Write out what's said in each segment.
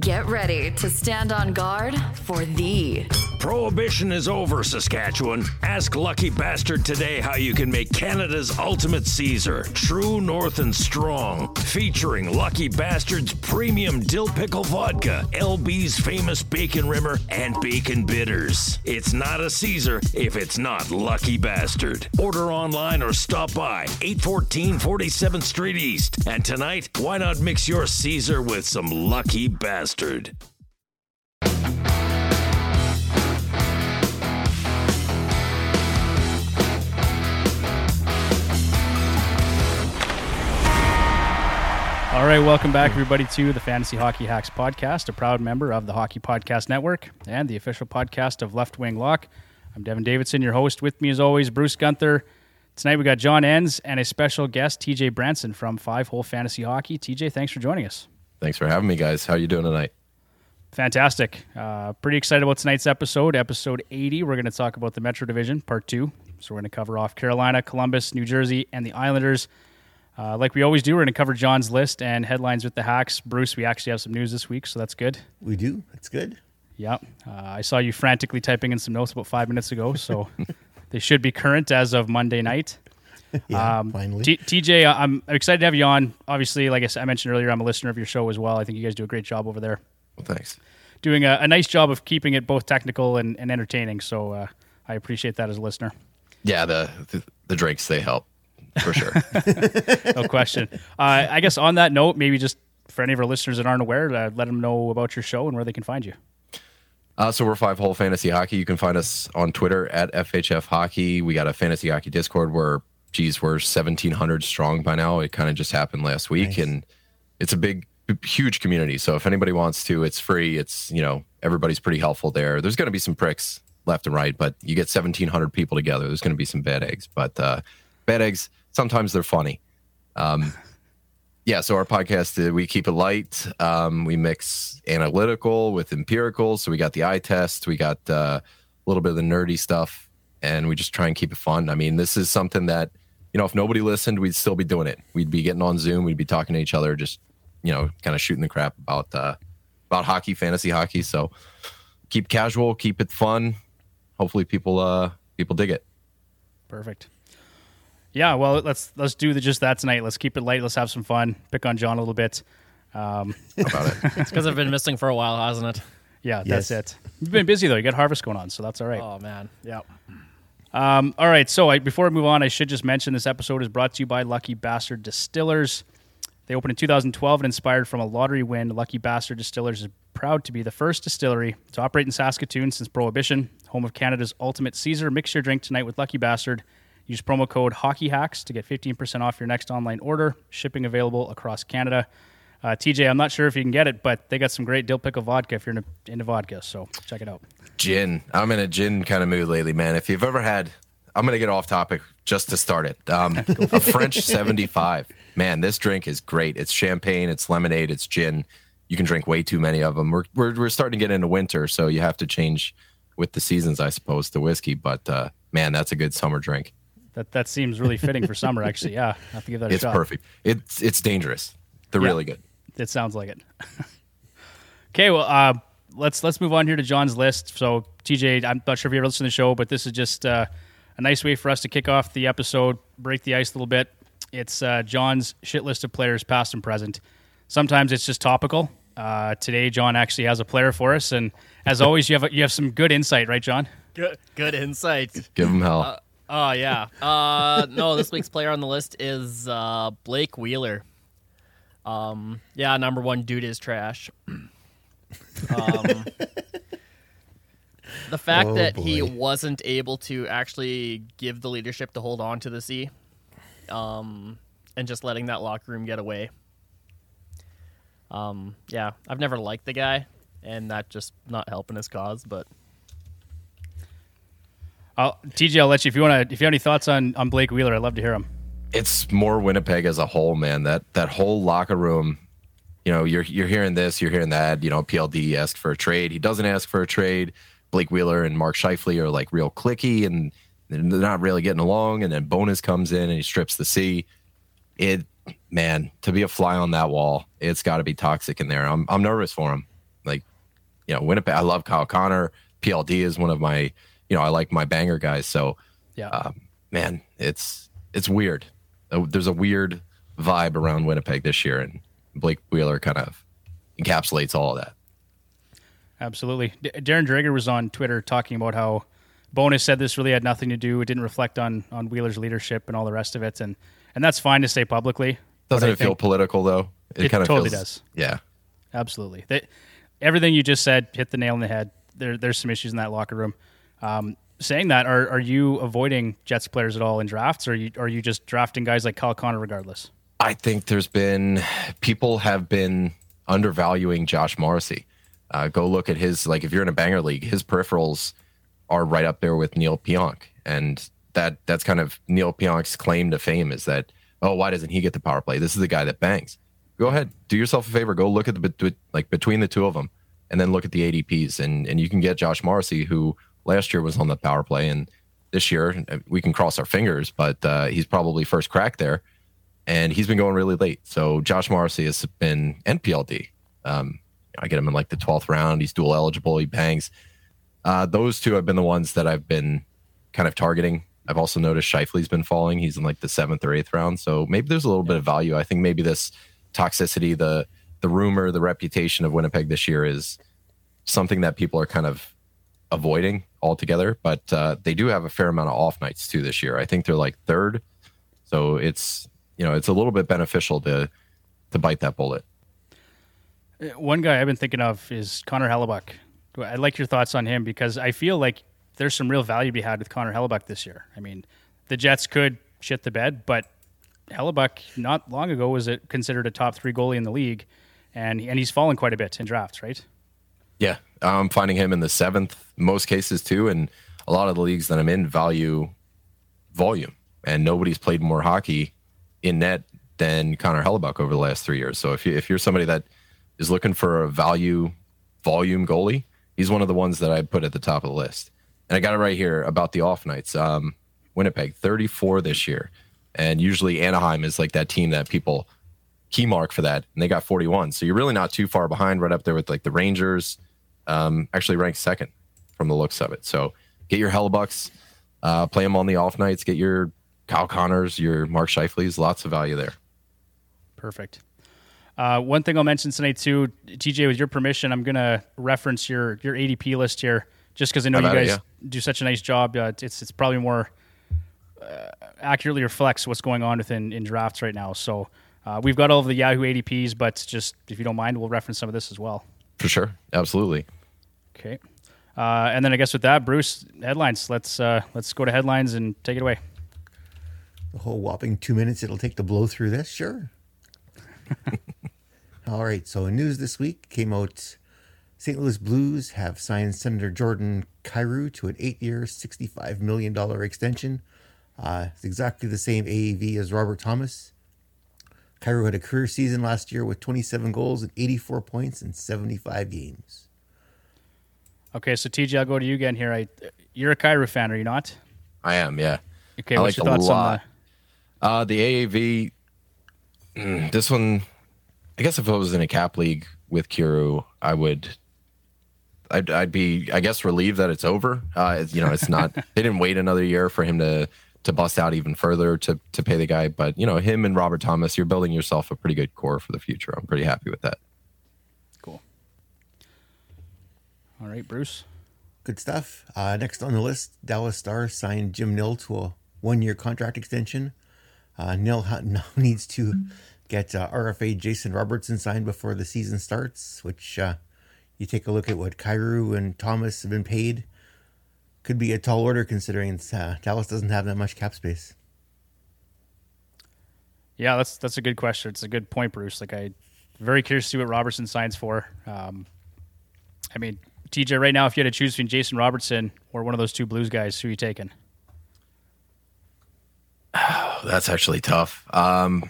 Get ready to stand on guard for the Prohibition is over, Saskatchewan. Ask Lucky Bastard today how you can make Canada's ultimate Caesar, true north and strong. Featuring Lucky Bastard's premium dill pickle vodka, LB's famous bacon rimmer, and bacon bitters. It's not a Caesar if it's not Lucky Bastard. Order online or stop by 814 47th Street East. And tonight, why not mix your Caesar with some Lucky Bastard? All right, welcome back, everybody, to the Fantasy Hockey Hacks podcast, a proud member of the Hockey Podcast Network and the official podcast of Left Wing Lock. I'm Devin Davidson, your host. With me, as always, Bruce Gunther. Tonight, we got John Enns and a special guest, TJ Branson from Five Hole Fantasy Hockey. TJ, thanks for joining us. Thanks for having me, guys. How are you doing tonight? Fantastic. Uh, pretty excited about tonight's episode, episode 80. We're going to talk about the Metro Division, part two. So we're going to cover off Carolina, Columbus, New Jersey, and the Islanders. Uh, like we always do, we're going to cover John's list and headlines with the hacks. Bruce, we actually have some news this week, so that's good. We do. That's good. Yeah. Uh, I saw you frantically typing in some notes about five minutes ago, so they should be current as of Monday night. Yeah, Um, finally. T- TJ, I'm excited to have you on. Obviously, like I, s- I mentioned earlier, I'm a listener of your show as well. I think you guys do a great job over there, Well, thanks. doing a, a nice job of keeping it both technical and, and entertaining. So uh, I appreciate that as a listener. Yeah, the the, the drinks they help for sure. No question. uh, I guess on that note, maybe just for any of our listeners that aren't aware, uh, let them know about your show and where they can find you. uh, so we're Five Hole Fantasy Hockey. You can find us on Twitter at FHF Hockey. We got a fantasy hockey Discord where, geez, we're seventeen hundred strong by now. It kind of just happened last week, and it's a big, huge community. So if anybody wants to, it's free. It's you know everybody's pretty helpful there. There's going to be some pricks left and right, but you get seventeen hundred people together. There's going to be some bad eggs, but uh, bad eggs sometimes they're funny. Um, yeah, so our podcast uh, we keep it light. Um, we mix analytical with empirical. So we got the eye test, we got uh, a little bit of the nerdy stuff, and we just try and keep it fun. I mean, this is something that you know, if nobody listened, we'd still be doing it. We'd be getting on Zoom, we'd be talking to each other, just you know, kind of shooting the crap about uh, about hockey, fantasy hockey. So keep casual, keep it fun. Hopefully, people uh, people dig it. Perfect. Yeah, well, let's let's do the, just that tonight. Let's keep it light. Let's have some fun. Pick on John a little bit. Um, about it? It's because I've been missing for a while, hasn't it? yeah, Yes. that's it. You've been busy though. You got harvest going on, so that's all right. Oh man, yeah. Um, all right. So I, before I move on, I should just mention this episode is brought to you by Lucky Bastard Distillers. They opened in 2012 and inspired from a lottery win. Lucky Bastard Distillers is proud to be the first distillery to operate in Saskatoon since Prohibition, home of Canada's ultimate Caesar. Mix your drink tonight with Lucky Bastard. Use promo code HockeyHacks to get 15% off your next online order. Shipping available across Canada. Uh, TJ, I'm not sure if you can get it, but they got some great dill pickle vodka if you're into, into vodka. So check it out. Gin. I'm in a gin kind of mood lately, man. If you've ever had, I'm going to get off topic just to start it. Um, a French 75. Man, this drink is great. It's champagne, it's lemonade, it's gin. You can drink way too many of them. We're, we're, we're starting to get into winter, so you have to change with the seasons, I suppose, to whiskey. But uh, man, that's a good summer drink. That that seems really fitting for summer, actually. Yeah, I have to give that a It's shot. perfect. It's it's dangerous. They're Yeah. really good. It sounds like it. okay, well, uh, let's let's move on here to John's list. So, TJ, I'm not sure if you ever listened to the show, but this is just uh, a nice way for us to kick off the episode, break the ice a little bit. It's uh, John's shit list of players, past and present. Sometimes it's just topical. Uh, today, John actually has a player for us, and as always, you have you have some good insight, right, John? Good, good insight. Give them hell. Oh yeah. Uh, no, this week's player on the list is uh, Blake Wheeler. Um, yeah, number one dude is trash. Um, the fact Oh, that he wasn't able to actually give the leadership to hold on to the C, um, and just letting that locker room get away. Um, yeah, I've never liked the guy, and that just not helping his cause. But I'll, TJ, I'll let you if you want to. If you have any thoughts on on Blake Wheeler, I'd love to hear them. it's more Winnipeg as a whole, man. That that whole locker room, you know, you're you're hearing this, you're hearing that. You know, PLD asked for a trade. He doesn't ask for a trade. Blake Wheeler and Mark Scheifele are like real clicky, and they're not really getting along. And then Bowness comes in and he strips the C. It, man, to be a fly on that wall, it's got to be toxic in there. I'm I'm nervous for him. Like, you know, Winnipeg. I love Kyle Connor. PLD is one of my, you know, I like my banger guys. So, Yeah. um, man, it's it's weird. Uh, There's a weird vibe around Winnipeg this year, and Blake Wheeler kind of encapsulates all of that. Absolutely. D- Darren Dreger was on Twitter talking about how Bowness said this really had nothing to do. It didn't reflect on on Wheeler's leadership and all the rest of it, and and that's fine to say publicly. Doesn't it feel political though? It kind of totally feels, does. Yeah, Absolutely. They, everything you just said hit the nail on the head. There, there's some issues in that locker room. Um, saying that, are are you avoiding Jets players at all in drafts, or are you, are you just drafting guys like Kyle Connor regardless? I think there's been people have been undervaluing Josh Morrissey. Uh, go look at his like if you're in a banger league, his peripherals are right up there with Neal Pionk, and that that's kind of Neal Pionk's claim to fame is that oh why doesn't he get the power play? This is the guy that bangs. Go ahead, do yourself a favor, go look at the like between the two of them, and then look at the ADPs, and and you can get Josh Morrissey who last year was on the power play, and this year uh, we can cross our fingers, but uh, he's probably first crack there and he's been going really late. So Josh Morrissey has been NPLD. Um, I get him in like the twelfth round. He's dual eligible. He bangs. Uh, those two have been the ones that I've been kind of targeting. I've also noticed Scheifele's been falling. He's in like the seventh or eighth round. So maybe there's a little bit of value. I think maybe this toxicity, the the rumor, the reputation of Winnipeg this year is something that people are kind of avoiding altogether. But uh, they do have a fair amount of off nights too this year. I think they're like third. So it's you know it's a little bit beneficial to to bite that bullet. Uh, One guy I've been thinking of is Connor Hellebuyck. I'd like your thoughts on him because I feel like there's some real value to be had with Connor Hellebuyck this year. I mean, the Jets could shit the bed, but Hellebuyck not long ago was considered a top three goalie in the league, and and he's fallen quite a bit in drafts, right? Yeah, I'm finding him in the seventh most cases too, and a lot of the leagues that I'm in value volume, and nobody's played more hockey in net than Connor Hellebuyck over the last three years. So if you if you're somebody that is looking for a value volume goalie, he's one of the ones that I put at the top of the list. And I got it right here about the off nights. Um, Winnipeg 34 this year, and usually Anaheim is like that team that people key mark for that, and they got 41. So you're really not too far behind, right up there with like the Rangers. Um, actually ranked second from the looks of it. So get your Hellebuycks, uh, play them on the off nights. Get your Kyle Connors, your Mark Scheifele's, lots of value there. Perfect. Uh, one thing I'll mention tonight too, TJ, with your permission, I'm gonna reference your your ADP list here, just because I know How you about it, guys do such a nice job. Uh, it's it's probably more uh, accurately reflects what's going on within in drafts right now. So uh, we've got all of the Yahoo ADPs, but just if you don't mind, we'll reference some of this as well. For sure. Absolutely. Okay. Uh, and then I guess with that, Bruce, headlines. Let's uh, let's go to headlines and take it away. The whole whopping two minutes it'll take to blow through this, sure. All right, so news this week came out St. Louis Blues have signed Senator Jordan Kyrou to an eight year, $65 million extension. Uh, it's exactly the same AAV as Robert Thomas. Kyrou had a career season last year with 27 goals and 84 points in 75 games. Okay, so TJ, I'll go to you again here. I, you're a Kyrou fan, are you not? I am. Yeah. Okay, I what's like your thoughts lot. on Uh, the AAV, mm, this one, I guess if I was in a cap league with Kiro, I would, I'd, I'd be, I guess, relieved that it's over. Uh, you know, it's not, they didn't wait another year for him to, to bust out even further to, to pay the guy. But, you know, him and Robert Thomas, you're building yourself a pretty good core for the future. I'm pretty happy with that. cool? All right, Bruce. Good stuff. Uh, next on the list, Dallas Stars signed Jim Nill to a one-year contract extension. Uh, Nill now needs to get uh, RFA Jason Robertson signed before the season starts. Which uh, you take a look at what Kyrou and Thomas have been paid. Could be a tall order considering uh, Dallas doesn't have that much cap space. Yeah, that's that's a good question. It's a good point, Bruce. Like I, very curious to see what Robertson signs for. Um, I mean, TJ, right now, if you had to choose between Jason Robertson or one of those two Blues guys, who are you taking? That's actually tough. Um,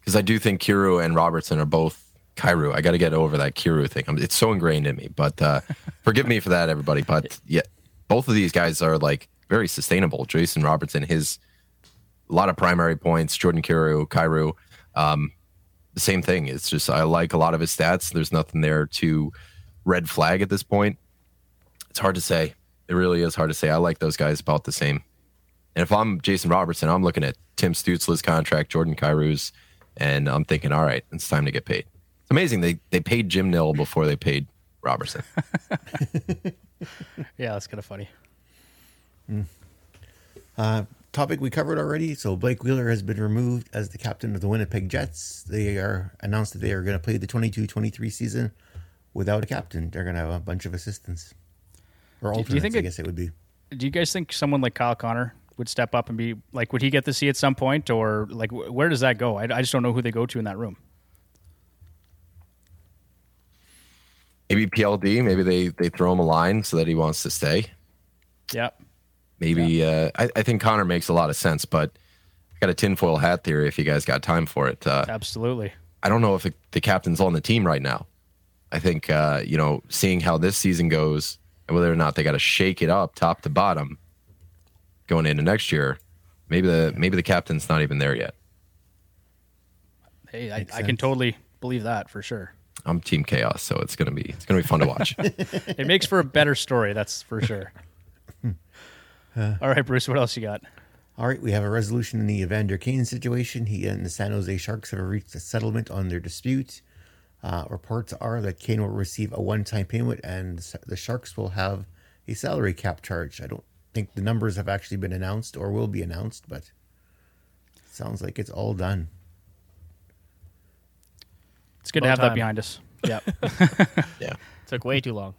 because I do think Kiro and Robertson are both Cairo. I got to get over that Kiro thing. I'm, it's so ingrained in me. But uh, forgive me for that, everybody. But yeah, both of these guys are like very sustainable. Jason Robertson, his a lot of primary points. Jordan Kiro, Cairo, um, the same thing. It's just I like a lot of his stats. There's nothing there to red flag at this point? It's hard to say. It really is hard to say. I like those guys about the same. And if I'm Jason Robertson, I'm looking at Tim Stutzle's contract, Jordan Kyrou's, and I'm thinking, all right, it's time to get paid. It's amazing they they paid Jim Nill before they paid Robertson. Yeah, that's kind of funny. Mm. Uh, topic we covered already. So Blake Wheeler has been removed as the captain of the Winnipeg Jets. They are announced that they are going to play the 22-23 season without a captain. They're going to have a bunch of assistants or Do- do alternates. you think I it- guess it would be. Do you guys think someone like Kyle Connor would step up and be like, would he get to see at some point, or like, where does that go? I, I just don't know who they go to in that room. Maybe PLD, maybe they they throw him a line so that he wants to stay. Yeah, Maybe uh, I, I think Connor makes a lot of sense, but I got a tinfoil hat theory if you guys got time for it. Uh, absolutely. I don't know if the, the captain's on the team right now. I think uh, you know, seeing how this season goes and whether or not they got to shake it up top to bottom going into next year, maybe the maybe the captain's not even there yet. Hey, I, I can totally believe that for sure. I'm Team Chaos, so it's gonna be it's gonna be fun to watch. It makes for a better story, that's for sure. All right, Bruce, what else you got? All right, we have a resolution in the Evander Kane situation. He and the San Jose Sharks have reached a settlement on their dispute. Uh, reports are that Kane will receive a one-time payment, and the Sharks will have a salary cap charge. I don't think the numbers have actually been announced or will be announced, but sounds like it's all done. It's good to About have that behind us. Yeah. yeah. Took way too long.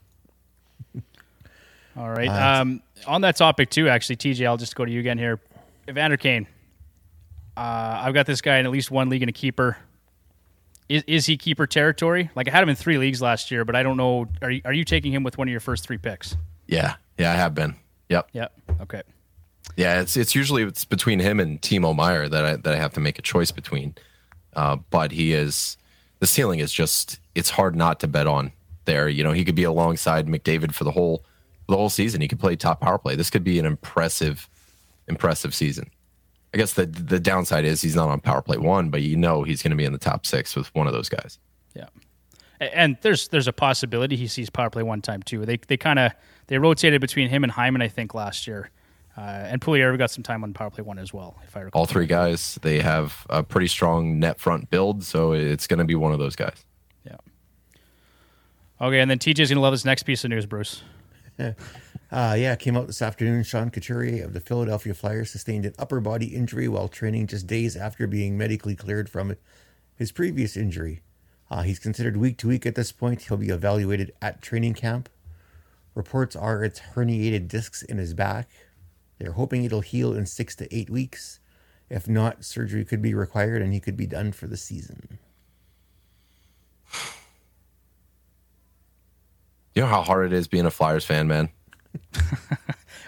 All right. Um, on that topic too, actually, TJ, I'll just go to you again here. Evander Kane. Uh, I've got this guy in at least one league and a keeper. Is, is he keeper territory? Like I had him in three leagues last year, but I don't know. Are you, are you taking him with one of your first three picks? Yeah. Yeah, I have been. Yep. Yep. Okay. Yeah, it's it's usually it's between him and Timo Meier that I that I have to make a choice between. Uh, but he is the ceiling is just it's hard not to bet on there. You know, he could be alongside McDavid for the whole the whole season. He could play top power play. This could be an impressive impressive season. I guess the the downside is he's not on power play one, but you know he's going to be in the top six with one of those guys. Yeah. And there's there's a possibility he sees power play one time too. They they kind of they rotated between him and Hyman, I think, last year. Uh, and Pulier we got some time on power play one as well, if I recall. All three guys they have a pretty strong net front build, so it's going to be one of those guys. Yeah. Okay, and then TJ's gonna love this next piece of news, Bruce. Uh, yeah, it came out this afternoon. Sean Couturier of the Philadelphia Flyers sustained an upper body injury while training just days after being medically cleared from his previous injury. Uh, he's considered week to week at this point. He'll be evaluated at training camp. Reports are it's herniated discs in his back. They're hoping it'll heal in six to eight weeks. If not, surgery could be required and he could be done for the season. You know how hard it is being a Flyers fan, man.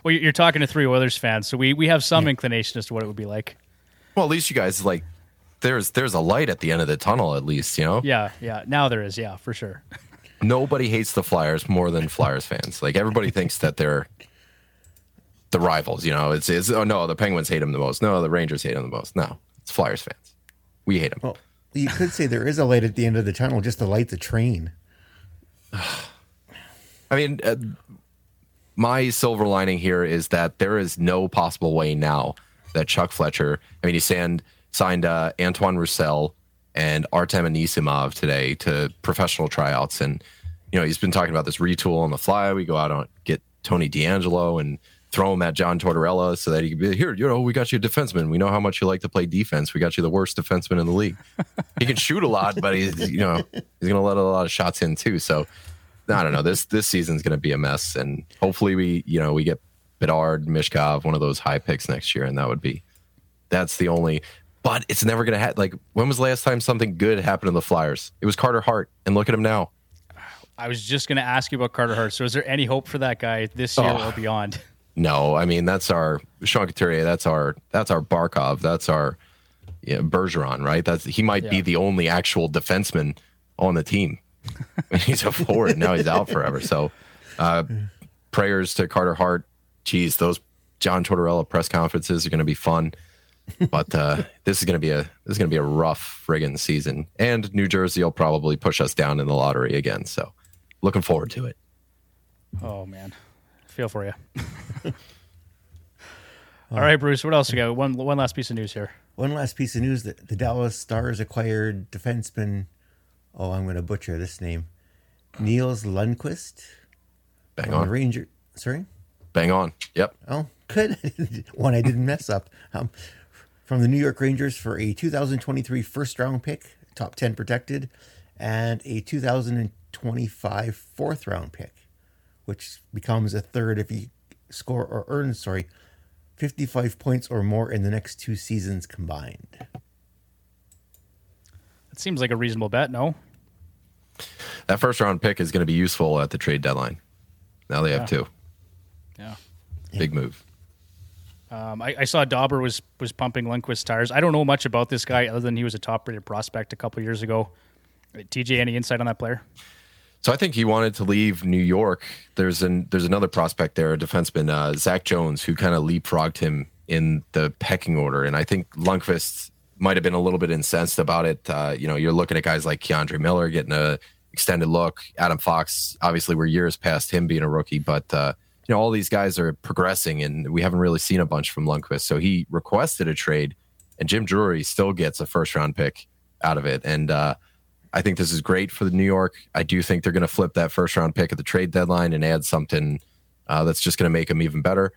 Well, you're talking to three Oilers fans, so we, we have some inclination as to what it would be like. Well, at least you guys like there's there's a light at the end of the tunnel. At least you know Yeah, yeah. Now there is, yeah, for sure. nobody hates the Flyers more than Flyers fans. Like everybody thinks that they're the rivals. You know, it's it's oh no, the Penguins hate him the most. No, the Rangers hate him the most. No, it's Flyers fans. We hate them. Well, you could say there is a light at the end of the tunnel just to light the train. I mean, uh, my silver lining here is that there is no possible way now that Chuck Fletcher. I mean, he signed signed uh, Antoine Roussel and Artem Anisimov today to professional tryouts, and you know he's been talking about this retool on the fly. We go out and get Tony DeAngelo and throw him at John Tortorella so that he could be here. You know, we got you a defenseman. We know how much you like to play defense. We got you the worst defenseman in the league. he can shoot a lot, but he's you know he's going to let a lot of shots in too. So I don't know. This this season's going to be a mess, and hopefully we you know we get Bedard, Michkov, one of those high picks next year, and that would be that's the only. But it's never going to happen. Like when was the last time something good happened to the Flyers? It was Carter Hart, and look at him now. I was just going to ask you about Carter Hart. So, is there any hope for that guy this year Oh. or beyond? No, I mean that's our Sean Couturier. That's our that's our Barkov. That's our yeah, Bergeron. Right. That's he might be the only actual defenseman on the team. he's a forward now. He's out forever. So, uh, prayers to Carter Hart. Geez, those John Tortorella press conferences are going to be fun. But uh, this is going to be a this is going to be a rough friggin' season, and New Jersey will probably push us down in the lottery again. So looking forward to it. Oh man, feel for you. All right, Bruce. What else we got? One one last piece of news here. One last piece of news: that the Dallas Stars acquired defenseman. Oh, I'm going to butcher this name. Nils Lundkvist Bang on, Ranger. Sorry. bang on. Yep. Oh, good. One I didn't mess up. Um, from the New York Rangers for a 2023 first round pick, top 10 protected, and a 2025 fourth round pick, which becomes a third if he score or earn, sorry, 55 points or more in the next two seasons combined. That seems like a reasonable bet. No. That first round pick is going to be useful at the trade deadline. Now they have Yeah. two. Yeah. Big move. Um, I, I saw Dobber was was pumping Lundkvist tires. I don't know much about this guy other than he was a top rated prospect a couple years ago. Uh, TJ, any insight on that player? So I think he wanted to leave New York. There's an there's another prospect there, a defenseman, uh, Zach Jones, who kind of leapfrogged him in the pecking order. And I think Lundkvist might have been a little bit incensed about it. Uh, you know, you're looking at guys like K'Andre Miller getting a extended look. Adam Fox, obviously, we're years past him being a rookie, but uh, you know, all these guys are progressing, and we haven't really seen a bunch from Lundkvist. So he requested a trade, and Jim Drury still gets a first round pick out of it. And uh, I think this is great for the New York. I do think they're going to flip that first round pick at the trade deadline and add something uh, that's just going to make them even better.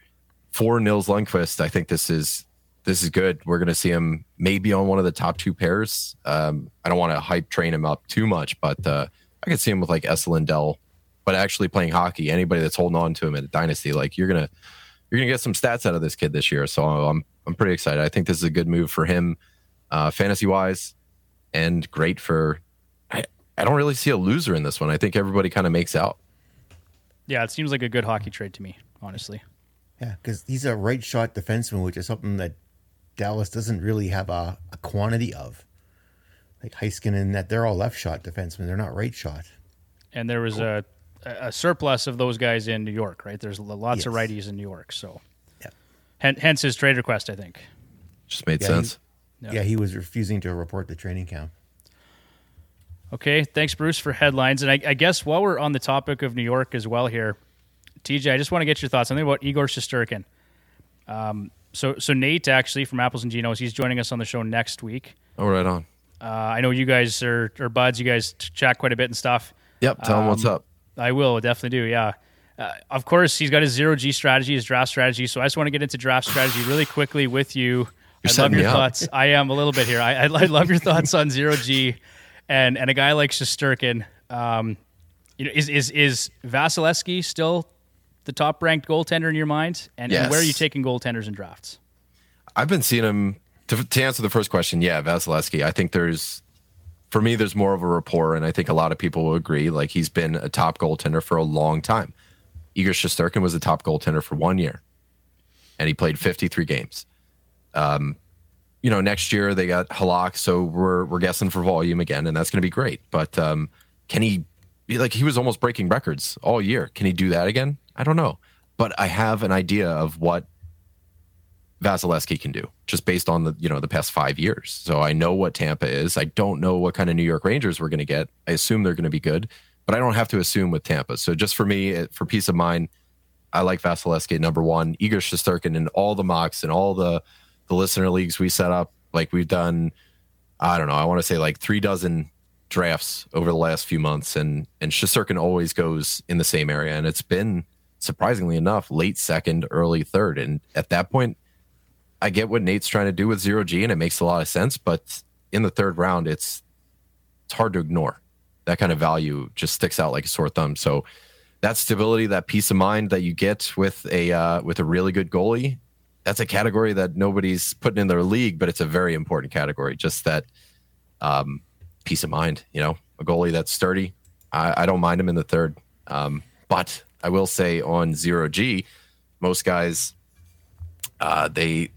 For Nils Lundkvist, I think this is this is good. We're going to see him maybe on one of the top two pairs. Um, I don't want to hype train him up too much, but uh, I could see him with like Esa Lindell, but actually playing hockey. Anybody that's holding on to him at a dynasty, like you're gonna you're gonna get some stats out of this kid this year. So I'm I'm pretty excited. I think this is a good move for him, uh, fantasy wise, and great for. I I don't really see a loser in this one. I think everybody kind of makes out. Yeah, it seems like a good hockey trade to me, honestly. Yeah, because he's a right shot defenseman, which is something that Dallas doesn't really have a, a quantity of. Like Heiskanen and that, they're all left shot defensemen. They're not right shot. And there was a a surplus of those guys in New York, right? There's lots of righties in New York, so Yeah. Hen- hence his trade request, I think. Just made Yeah, sense. Yeah. Yeah. he was refusing to report the training camp. Okay, thanks, Bruce, for headlines. And I, I guess while we're on the topic of New York as well here, TJ, I just want to get your thoughts. Something about Igor Shesterkin. Um, so, so Nate actually from Apples and Ginos, he's joining us on the show next week. Oh, right on. Uh, I know you guys are, are buds. You guys chat quite a bit and stuff. Yep. Tell him what's Um, up. I will definitely do. Yeah. Uh, of course, he's got his zero G strategy, his draft strategy. So I just want to get into draft strategy really quickly with you. I love your thoughts. I am a little bit here. I, I, I love your thoughts on zero G, and and a guy like Shesterkin. Um, you know, is is is Vasilevskiy still the top ranked goaltender in your mind? And, and where are you taking goaltenders in drafts? I've been seeing him. To, to answer the first question, yeah, Vasilevskiy. I think there's, for me, there's more of a rapport, and I think a lot of people will agree. Like he's been a top goaltender for a long time. Igor Shesterkin was a top goaltender for one year, and he played 53 games. Um, you know, next year they got Halak, so we're we're guessing for volume again, and that's going to be great. But um, can he? Like he was almost breaking records all year. Can he do that again? I don't know, but I have an idea of what Vasilevskiy can do just based on the you know the past five years. So I know what Tampa is. I don't know what kind of New York Rangers we're going to get. I assume they're going to be good, but I don't have to assume with Tampa. So just for me, for peace of mind, I like Vasilevskiy number one. Igor Shesterkin in all the mocks and all the the listener leagues we set up. Like we've done, I don't know. I want to say like three dozen drafts over the last few months, and and Shesterkin always goes in the same area, and it's been surprisingly enough late second, early third, and at that point. I get what Nate's trying to do with zero G, and it makes a lot of sense. But in the third round, it's it's hard to ignore. That kind of value just sticks out like a sore thumb. So that stability, that peace of mind that you get with a uh, with a really good goalie, that's a category that nobody's putting in their league, but it's a very important category. Just that um, peace of mind. You know, a goalie that's sturdy. I, I don't mind him in the third, um, but I will say on zero G, most guys uh, they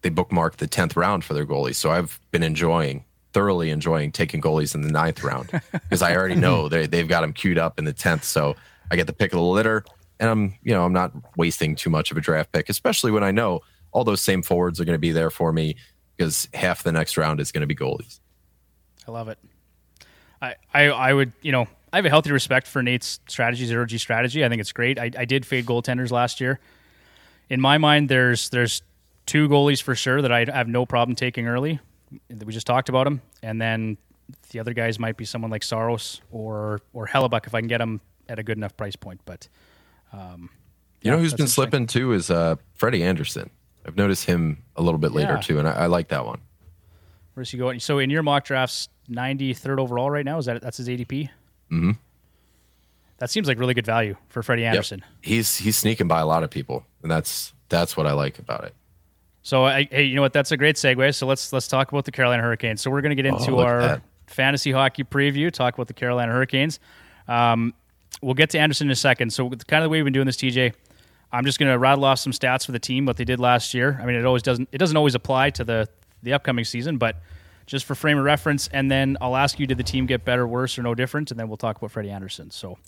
they bookmark the tenth round for their goalies. So I've been enjoying, thoroughly enjoying taking goalies in the ninth round because I already know they they've got them queued up in the tenth. So I get the pick of the litter, and I'm you know I'm not wasting too much of a draft pick, especially when I know all those same forwards are going to be there for me because half the next round is going to be goalies. I love it. I, I, I would, you know, I have a healthy respect for Nate's strategy, zero G strategy. I think it's great. I, I did fade goaltenders last year. In my mind, there's there's two goalies for sure that I have no problem taking early. We just talked about them, and then the other guys might be someone like Saros or or Hellebuyck if I can get them at a good enough price point. But um, You know yeah, who's that's been slipping too is uh, Freddie Andersen. I've noticed him a little bit later Yeah. too, and I, I like that one. Where's he going? So in your mock drafts, 93rd overall right now. Is that that's his ADP? Mm-hmm. That seems like really good value for Freddie Yep. Andersen. He's he's sneaking by a lot of people, and that's that's what I like about it. So I, hey, you know what? That's a great segue. So let's let's talk about the Carolina Hurricanes. So we're going to get into Oh, our fantasy hockey preview. Talk about the Carolina Hurricanes. Um, we'll get to Andersen in a second. So kind of the way we've been doing this, TJ. I'm just going to rattle off some stats for the team, what they did last year. I mean, it always doesn't it doesn't always apply to the the upcoming season, but just for frame of reference. And then I'll ask you, did the team get better, worse, or no different? And then we'll talk about Freddie Andersen. So.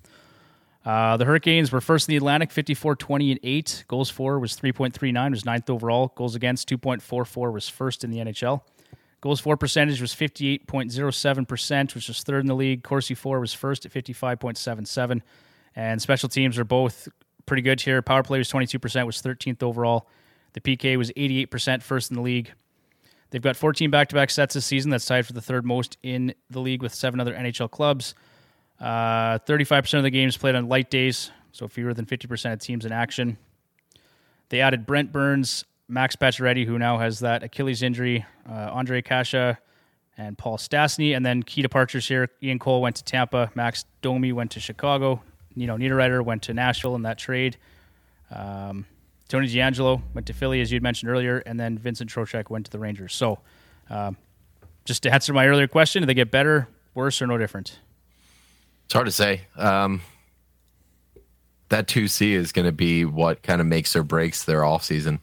Uh, the Hurricanes were first in the Atlantic, 54 20 and 8. Goals for was 3.39, was ninth overall. Goals against, 2.44, was first in the NHL. Goals for percentage was 58.07%, which was third in the league. Corsi for was first at 55.77. And special teams are both pretty good here. Power play was 22%, was 13th overall. The PK was 88%, first in the league. They've got 14 back to back sets this season. That's tied for the third most in the league with seven other NHL clubs. Uh, 35% of the games played on light days, so fewer than 50% of teams in action. They added Brent Burns, Max Pacioretty, who now has that Achilles injury, uh, Ondrej Kase, and Paul Stastny. And then key departures here Ian Cole went to Tampa, Max Domi went to Chicago, Nino Niederreiter went to Nashville in that trade. Um, Tony DeAngelo went to Philly, as you'd mentioned earlier, and then Vincent Trocheck went to the Rangers. So, um, just to answer my earlier question, do they get better, worse, or no different? It's hard to say. Um, that 2C is going to be what kind of makes or breaks their off season.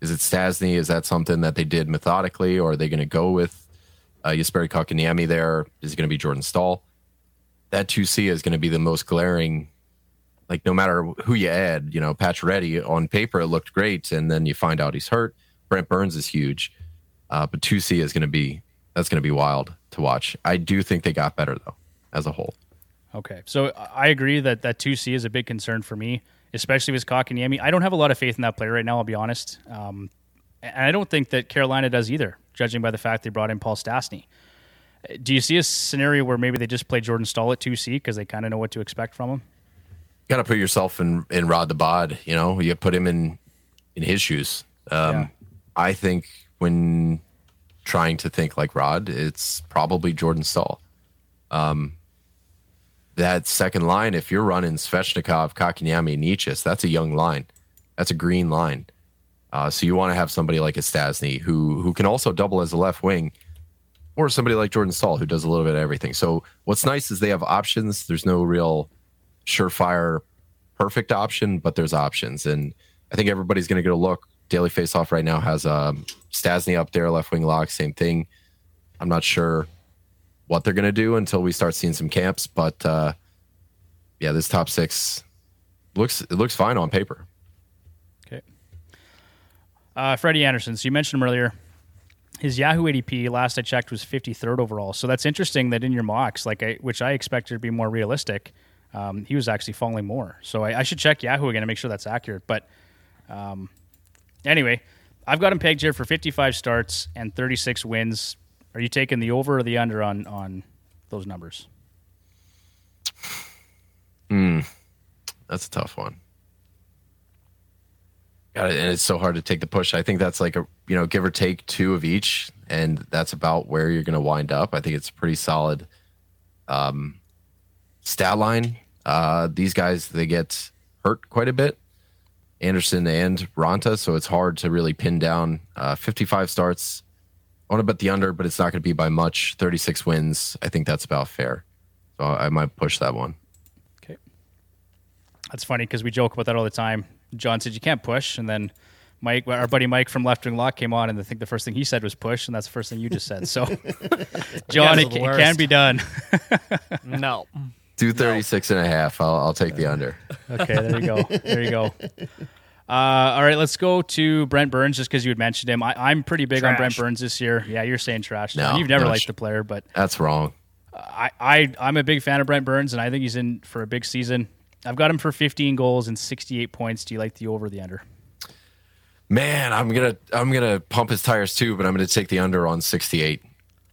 Is it Stastny? Is that something that they did methodically, or are they going to go with uh, Jesperi Kotkaniemi there? Is it going to be Jordan Staal? That 2C is going to be the most glaring. Like no matter who you add, you know, Pacioretty on paper it looked great, and then you find out he's hurt. Brent Burns is huge, uh, but 2C is going to be that's going to be wild to watch. I do think they got better though, as a whole. Okay, so I agree that that two C is a big concern for me, especially with Kotkaniemi. I don't have a lot of faith in that player right now. I'll be honest, um, and I don't think that Carolina does either, judging by the fact they brought in Paul Stastny. Do you see a scenario where maybe they just play Jordan Staal at two C because they kind of know what to expect from him? You got to put yourself in in Rod the Bod. You know, you put him in in his shoes. Um, Yeah. I think when trying to think like Rod, it's probably Jordan Stahl. Um, that second line, if you're running Svechnikov, Kotkaniemi, Necas, that's a young line. That's a green line. Uh, so you want to have somebody like a Stastny who who can also double as a left wing, or somebody like Jordan Staal who does a little bit of everything. So what's nice is they have options. There's no real surefire perfect option, but there's options. And I think everybody's going to a look. Daily Faceoff right now has um, Stastny up there, left wing lock, same thing. I'm not sure what they're going to do until we start seeing some camps, but uh, yeah, this top six looks it looks fine on paper. Okay. Uh, Freddie Andersen. So you mentioned him earlier. His Yahoo ADP last I checked was 53rd overall. So that's interesting that in your mocks, like I, which I expected to be more realistic, um, he was actually falling more. So I, I should check Yahoo again to make sure that's accurate. But um, anyway, I've got him pegged here for 55 starts and 36 wins. Are you taking the over or the under on on those numbers? That's a tough one. It, and it's so hard to take the push. I think that's like a you know give or take two of each, and that's about where you're going to wind up. I think it's pretty solid um, stat line. Uh, these guys they get hurt quite a bit, Andersen and Raanta, so it's hard to really pin down. Uh, 55 starts. I want to bet the under, but it's not going to be by much. 36 wins. I think that's about fair. So I might push that one. Okay. That's funny because we joke about that all the time. John said you can't push, and then Mike, our buddy Mike from Left Wing Lock, came on, and I think the first thing he said was push, and that's the first thing you just said. So, John, it, it can be done. No. Do 36 and a half. I'll, I'll take the under. Okay, there you go. There you go. Uh, all right, let's go to Brent Burns just because you had mentioned him. I, I'm pretty big on Brent Burns this year. Yeah, you're saying trash. No, You've never no, liked the player, but That's wrong. I, I I'm a big fan of Brent Burns, and I think he's in for a big season. I've got him for 15 goals and 68 points. Do you like the over or the under? Man, I'm gonna I'm gonna pump his tires too, but I'm gonna take the under on 68.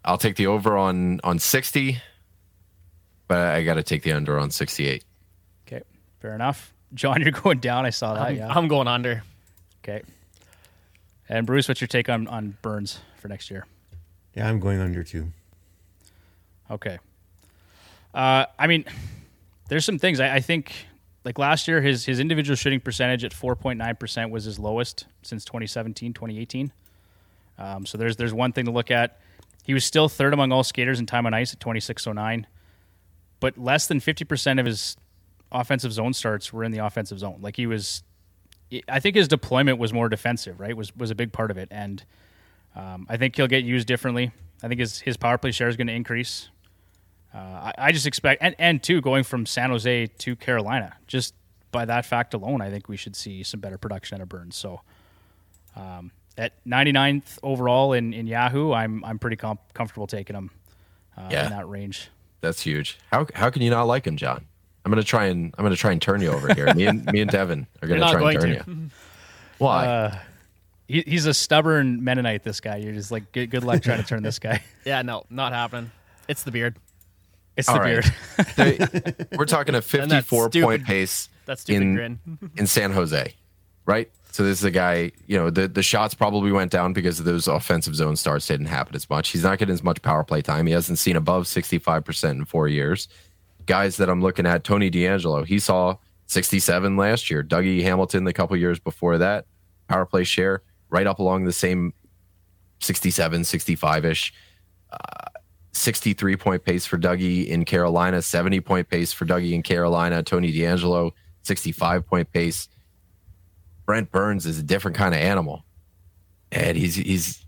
I'll take the over on on 60, but I got to take the under on 68. Okay, fair enough. John, you're going down. I saw that. I'm, yeah. I'm going under. Okay. And Bruce, what's your take on on Burns for next year? Yeah, I'm going under too. Okay. Uh, I mean, there's some things I, I think. Like last year, his his individual shooting percentage at 4.9 percent was his lowest since 2017, 2018. Um, so there's there's one thing to look at. He was still third among all skaters in time on ice at 26.09, but less than 50 percent of his offensive zone starts were in the offensive zone. Like he was, I think his deployment was more defensive. Right, was was a big part of it, and um, I think he'll get used differently. I think his his power play share is going to increase. Uh, I, I, just expect, and, and two, going from San Jose to Carolina, just by that fact alone, I think we should see some better production out of Burns. So, um, at 99th overall in, in Yahoo, I'm I'm pretty com- comfortable taking him uh, Yeah. in that range. That's huge. How how can you not like him, John? I'm gonna try and I'm gonna try and turn you over here. Me and me and Devin are gonna You're try and turn to. you. Why? Uh, he, he's a stubborn Mennonite. This guy, you're just like good, good luck trying to turn this guy. Yeah, no, not happening. It's the beard. It's All the right. beard. They- we're talking a And that 54 point pace That stupid in grin. in San Jose, right? So this is a guy. You know, the the shots probably went down because of those offensive zone starts didn't happen as much. He's not getting as much power play time. He hasn't seen above 65 percent in four years. Guys that I'm looking at, Tony DeAngelo, he saw 67 last year. Dougie Hamilton, the couple years before that, power play share right up along the same 67, 65 ish. Uh, 63 point pace for Dougie in Carolina, 70 point pace for Dougie in Carolina, Tony DeAngelo, 65 point pace. Brent Burns is a different kind of animal. And he's, he's,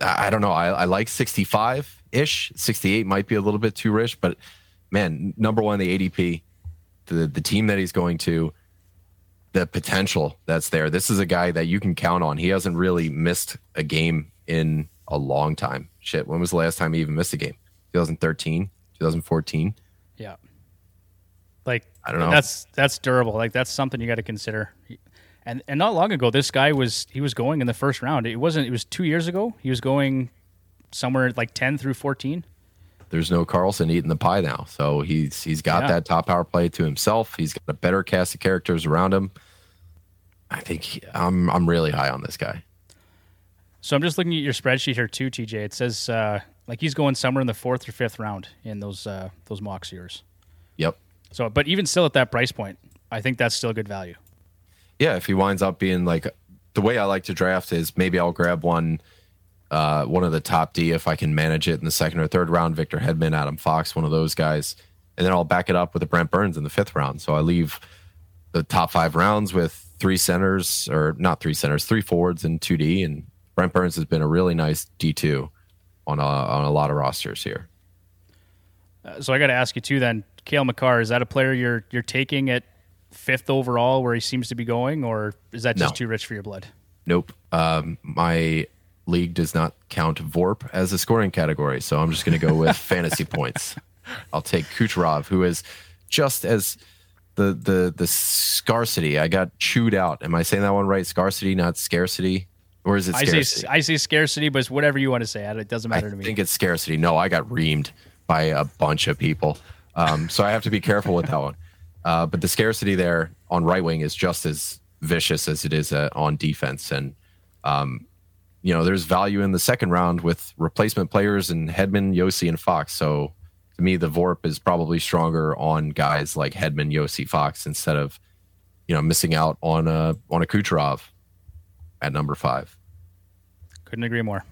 I don't know. I, I like 65 ish. 68 might be a little bit too rich, but man, number one, the ADP, the, the team that he's going to, the potential that's there. This is a guy that you can count on. He hasn't really missed a game in a long time. Shit, when was the last time he even missed a game? 2013, 2014. Yeah. Like I don't know. That's that's durable. Like that's something you got to consider. And and not long ago, this guy was he was going in the first round. It wasn't. It was two years ago. He was going somewhere like ten through fourteen. There's no Karlsson eating the pie now, so he's he's got Yeah. that top power play to himself. He's got a better cast of characters around him. I think he- I'm I'm really high on this guy. So I'm just looking at your spreadsheet here too, TJ. It says uh, like he's going somewhere in the fourth or fifth round in those uh, those mocks yours. Yep. So, but even still at that price point, I think that's still good value. yeah, if he winds up being like the way I like to draft is maybe I'll grab one uh one of the top D if I can manage it in the second or third round, Victor Hedman, Adam Fox, one of those guys. And then I'll back it up with a Brent Burns in the fifth round. So I leave the top five rounds with three centers or not three centers, three forwards and two D. And Brent Burns has been a really nice D two on a on a lot of rosters here. Uh, so I got to ask you too. Then, Cale Makar, is that a player you're you're taking at fifth overall, where he seems to be going, or is that just No. too rich for your blood? Nope. Um, my league does not count VORP as a scoring category, so I'm just going to go with fantasy points. I'll take Kucherov, who is just as the the the scarcity. I got chewed out. Am I saying that one right? Scarcity, not scarcity, or is it I say I say scarcity, but it's whatever you want to say. It doesn't I matter to me. I think it's scarcity. No, I got reamed by a bunch of people. Um, so I have to be careful with that one. Uh, but the scarcity there on right wing is just as vicious as it is uh, on defense. And, um, you know, there's value in the second round with replacement players and Hedman, Josi, and Fox. So to me, the VORP is probably stronger on guys like Hedman, Josi, Fox instead of, you know, missing out on a, on a Kucherov at number five. Couldn't agree more.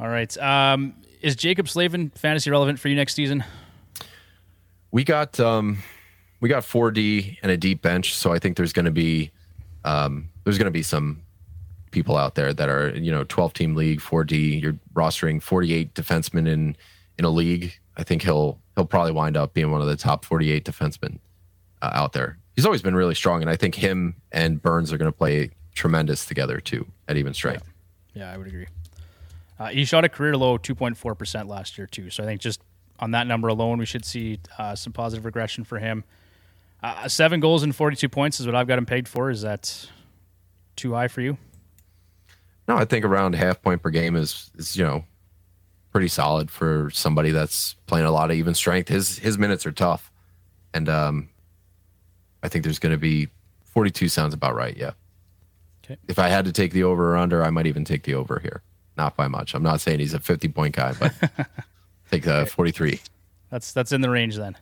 All right. Um, is Jaccob Slavin fantasy relevant for you next season? we got um we got 4D and a deep bench, so I think there's going to be um there's going to be some people out there that are you know 12 team league 4D. You're rostering 48 defensemen in in a league. I think he'll he'll probably wind up being one of the top 48 defensemen uh, out there. He's always been really strong, and I think him and Burns are going to play tremendous together too at even strength. Yeah, I would agree. Uh, he shot a career low 2.4% last year, too. So I think just on that number alone, we should see uh, some positive regression for him. Uh, seven goals and 42 points is what I've got him pegged for. Is that too high for you? No, I think around half point per game is, is you know, pretty solid for somebody that's playing a lot of even strength. His his minutes are tough. And um I think there's going to be 42 sounds about right, yeah. Okay. If I had to take the over or under, I might even take the over here. Not by much. I'm not saying he's a 50 point guy, but take the 43. That's that's in the range then.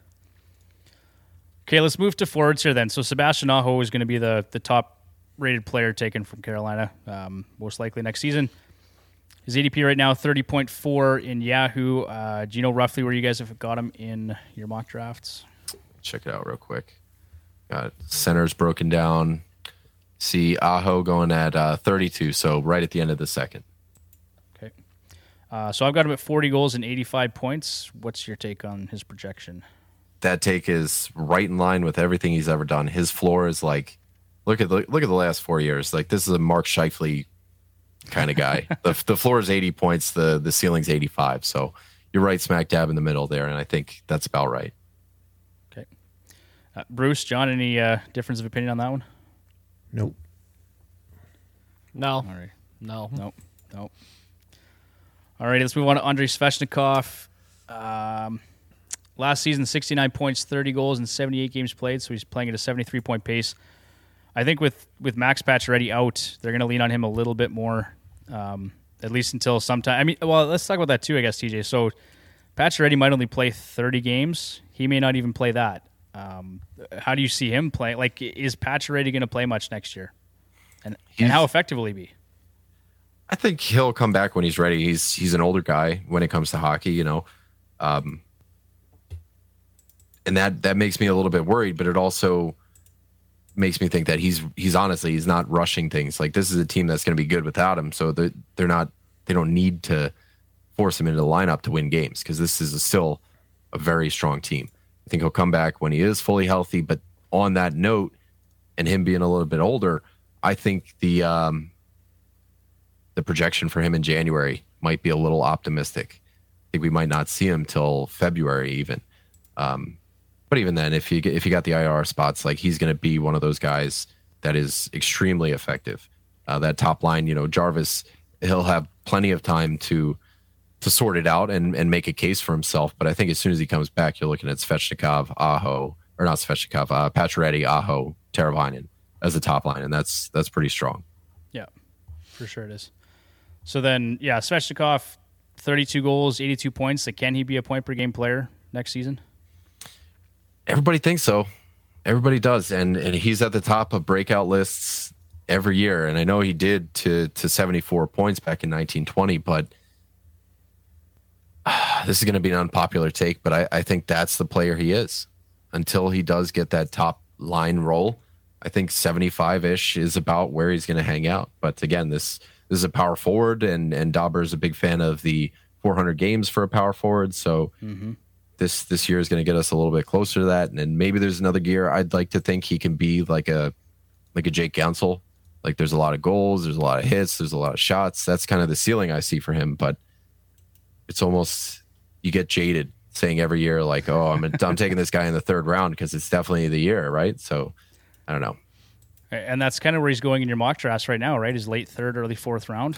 Okay, let's move to forwards here then. So Sebastian Aho is going to be the the top rated player taken from Carolina, um, most likely next season. His ADP right now thirty point four in Yahoo. Uh, do you know roughly where you guys have got him in your mock drafts? Check it out real quick. Got centers broken down. See Aho going at uh, 32, so right at the end of the second. Okay, uh, so I've got him at forty goals and eighty five points. What's your take on his projection? that take is right in line with everything he's ever done. His floor is like, look at the look at the last four years. Like this is a Mark Scheifele kind of guy. the the floor is eighty points. The the ceiling's eighty five. So you're right smack dab in the middle there, and I think that's about right. Okay, uh, Bruce, John, any uh, difference of opinion on that one? Nope. No, All right. no. Nope. Nope. All right, let's move on to Andrei Svechnikov. Um, last season, 69 points, 30 goals, and 78 games played, so he's playing at a 73 point pace. I think with, with Max Pacioretty out, they're going to lean on him a little bit more, um, at least until sometime. I mean, well, let's talk about that too, I guess, TJ. So Pacioretty might only play 30 games. He may not even play that. Um, how do you see him play? Like, is Pacioretty going to play much next year? And, and how effective will he be? I think he'll come back when he's ready. He's he's an older guy when it comes to hockey, you know, um, and that that makes me a little bit worried. But it also makes me think that he's he's honestly he's not rushing things. Like this is a team that's going to be good without him, so they're they're not they don't need to force him into the lineup to win games because this is a, still a very strong team. I think he'll come back when he is fully healthy. But on that note, and him being a little bit older, I think the um, the projection for him in January might be a little optimistic. I think we might not see him till February even. Um, but even then, if you if you got the IR spots, like he's going to be one of those guys that is extremely effective. Uh, that top line, you know, Jarvis, he'll have plenty of time to to sort it out and and make a case for himself. But I think as soon as he comes back, you're looking at Svechnikov, Aho, or not Svechnikov, uh, Pacioretty, Aho, Teravainen as a top line, and that's that's pretty strong. Yeah, for sure it is. So then, yeah, Svechnikov, 32 goals, 82 points. Can he be a point per game player next season? Everybody thinks so. Everybody does, and and he's at the top of breakout lists every year. And I know he did to to 74 points back in 1920, but ah, this is going to be an unpopular take, but I, I think that's the player he is until he does get that top line role. I think 75 ish is about where he's going to hang out. But again, this this is a power forward, and and Dobber is a big fan of the 400 games for a power forward. So this this year is going to get us a little bit closer to that, and then maybe there's another gear. I'd like to think he can be like a like a Jake Guentzel. Like there's a lot of goals, there's a lot of hits, there's a lot of shots. That's kind of the ceiling I see for him. But it's almost you get jaded saying every year like, oh, I'm I'm taking this guy in the third round because it's definitely the year, right? So I don't know. And that's kind of where he's going in your mock drafts right now, right? His late third, early fourth round.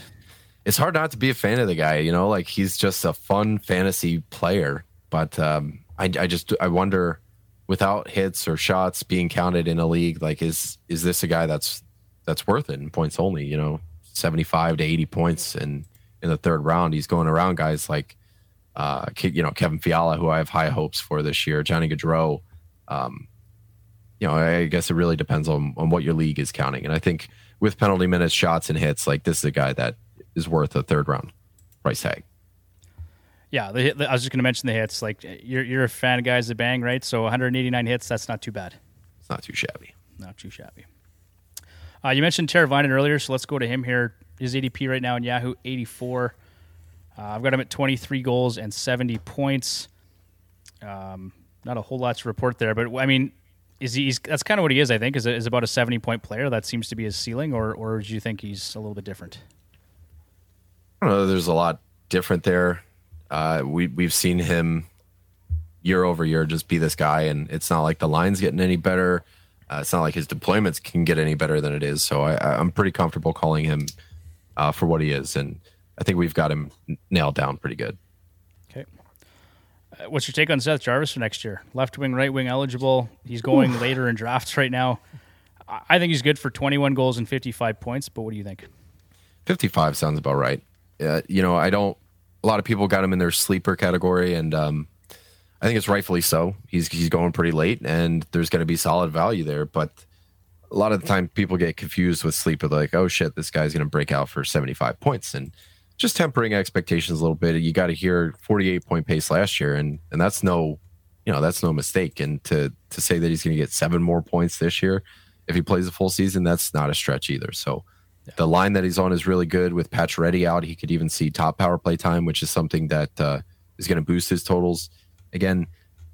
it's hard not to be a fan of the guy. You know, like he's just a fun fantasy player. But um, I, I just I wonder, without hits or shots being counted in a league, like is is this a guy that's that's worth it in points only? You know, seventy five to eighty points in in the third round. He's going around guys like, uh, you know, Kevin Fiala, who I have high hopes for this year, Johnny Gaudreau. Um, you know, I guess it really depends on on what your league is counting. And I think with penalty minutes, shots, and hits, like this is a guy that is worth a third round price tag. Yeah, the, hit- the, I was just going to mention the hits. Like, you're, you're a fan of guys that bang, right? So 189 hits, that's not too bad. It's not too shabby. Not too shabby. Uh, you mentioned Teravainen earlier, so let's go to him here. His ADP right now in Yahoo, 84. Uh, I've got him at 23 goals and 70 points. Um, not a whole lot to report there, but I mean, is he? He's, that's kind of what he is. I think is, is about a 70 point player. That seems to be his ceiling, or or do you think he's a little bit different? I don't know. There's a lot different there. Uh, we we've seen him year over year just be this guy, and it's not like the line's getting any better. Uh, it's not like his deployments can get any better than it is. So I, I'm pretty comfortable calling him uh, for what he is, and I think we've got him nailed down pretty good. Okay. Uh, what's your take on Seth Jarvis for next year? Left wing, right wing eligible. He's going later in drafts right now. I think he's good for 21 goals and 55 points, but what do you think? 55 sounds about right. Uh, you know, I don't. A lot of people got him in their sleeper category, and um, I think it's rightfully so. He's he's going pretty late, and there's going to be solid value there. But a lot of the time, people get confused with sleeper, like, oh shit, this guy's going to break out for 75 points, and just tempering expectations a little bit. You got to hear 48 point pace last year, and and that's no, you know, that's no mistake. And to to say that he's going to get seven more points this year, if he plays a full season, that's not a stretch either. So. The line that he's on is really good. With Pacioretty out, he could even see top power play time, which is something that uh, is going to boost his totals. Again,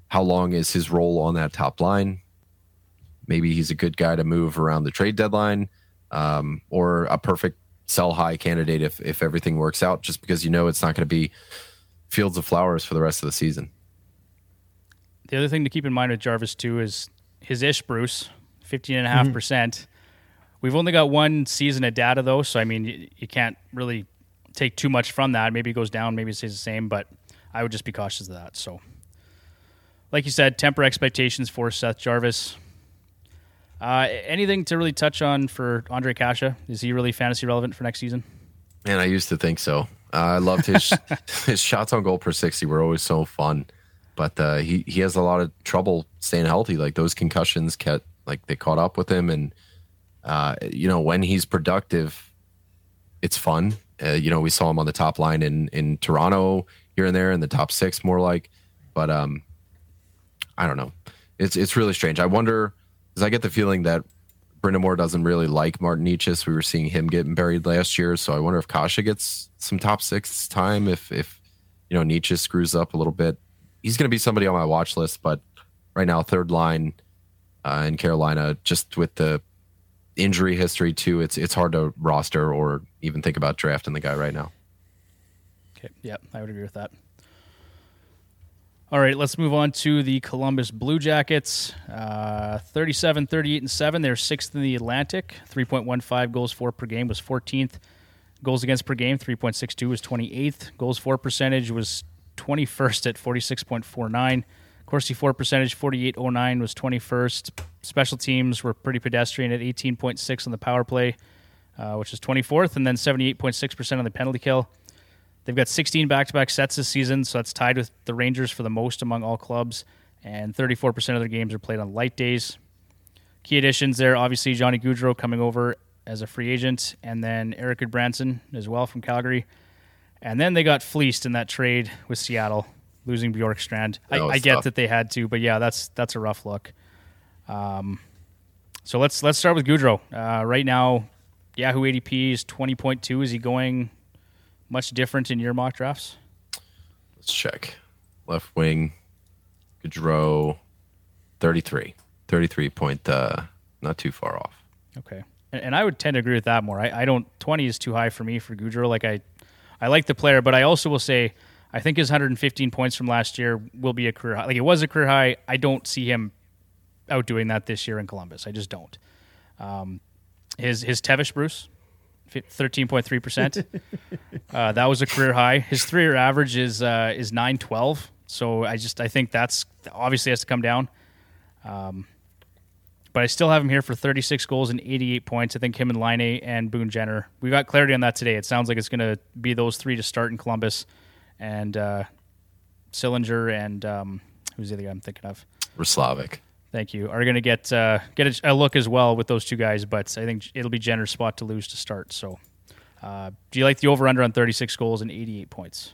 how long is his role on that top line? Maybe he's a good guy to move around the trade deadline, um, or a perfect sell high candidate if if everything works out. Just because you know it's not going to be fields of flowers for the rest of the season. The other thing to keep in mind with Jarvis too is his ish Bruce, fifteen and a half percent. We've only got one season of data though, so I mean you, you can't really take too much from that. Maybe it goes down, maybe it stays the same, but I would just be cautious of that. So, like you said, temper expectations for Seth Jarvis. Uh, anything to really touch on for Ondrej Kase? Is he really fantasy relevant for next season? Man, I used to think so. Uh, I loved his his shots on goal per sixty were always so fun, but uh, he he has a lot of trouble staying healthy. Like those concussions kept like they caught up with him, and uh, you know when he's productive, it's fun. Uh, you know we saw him on the top line in in Toronto here and there in the top six, more like. But um, I don't know. It's it's really strange. I wonder because I get the feeling that Brind'Amour doesn't really like Martin Necas. We were seeing him getting buried last year, so I wonder if Kase gets some top six time. If if you know Necas screws up a little bit, he's going to be somebody on my watch list. But right now, third line uh, in Carolina, just with the injury history too, it's it's hard to roster or even think about drafting the guy right now. Okay, yeah, I would agree with that. All right, let's move on to the Columbus Blue Jackets. Uh, 37, 38, and 7. They're sixth in the Atlantic. 3.15 goals for per game was 14th. Goals against per game, 3.62 was 28th. Goals for percentage was 21st at 46.49. Corsi for percentage, 48.09 was 21st. Special teams were pretty pedestrian at 18.6 on the power play, uh, which is 24th, and then 78.6% on the penalty kill. They've got 16 back to back sets this season, so that's tied with the Rangers for the most among all clubs. And 34% of their games are played on light days. Key additions there, obviously, Johnny Gaudreau coming over as a free agent, and then Erik Gudbranson as well from Calgary. And then they got fleeced in that trade with Seattle, losing Bjorkstrand. I, I get tough. that they had to, but yeah, that's that's a rough look. Um, so let's let's start with Gaudreau. Uh, right now, Yahoo ADP is 20.2. Is he going much different in your mock drafts? Let's check. Left wing, Gaudreau, 33. 33 point, uh, not too far off. Okay, and, and I would tend to agree with that more. I, I don't 20 is too high for me for Gaudreau. Like I, I like the player, but I also will say I think his 115 points from last year will be a career high. Like it was a career high. I don't see him outdoing that this year in Columbus. I just don't. Um, his his Tevish Bruce, thirteen point three percent. Uh, That was a career high. His three year average is uh, is nine twelve. So I just I think that's obviously has to come down. Um, but I still have him here for 36 goals and 88 points. I think him and Laine and Boone Jenner. We got clarity on that today. It sounds like it's going to be those three to start in Columbus, and uh, Sillinger and um, who's the other guy I'm thinking of? Slavic. Thank you. Are going to get uh, get a, a look as well with those two guys, but I think it'll be Jenner's spot to lose to start. So, uh, do you like the over under on 36 goals and 88 points?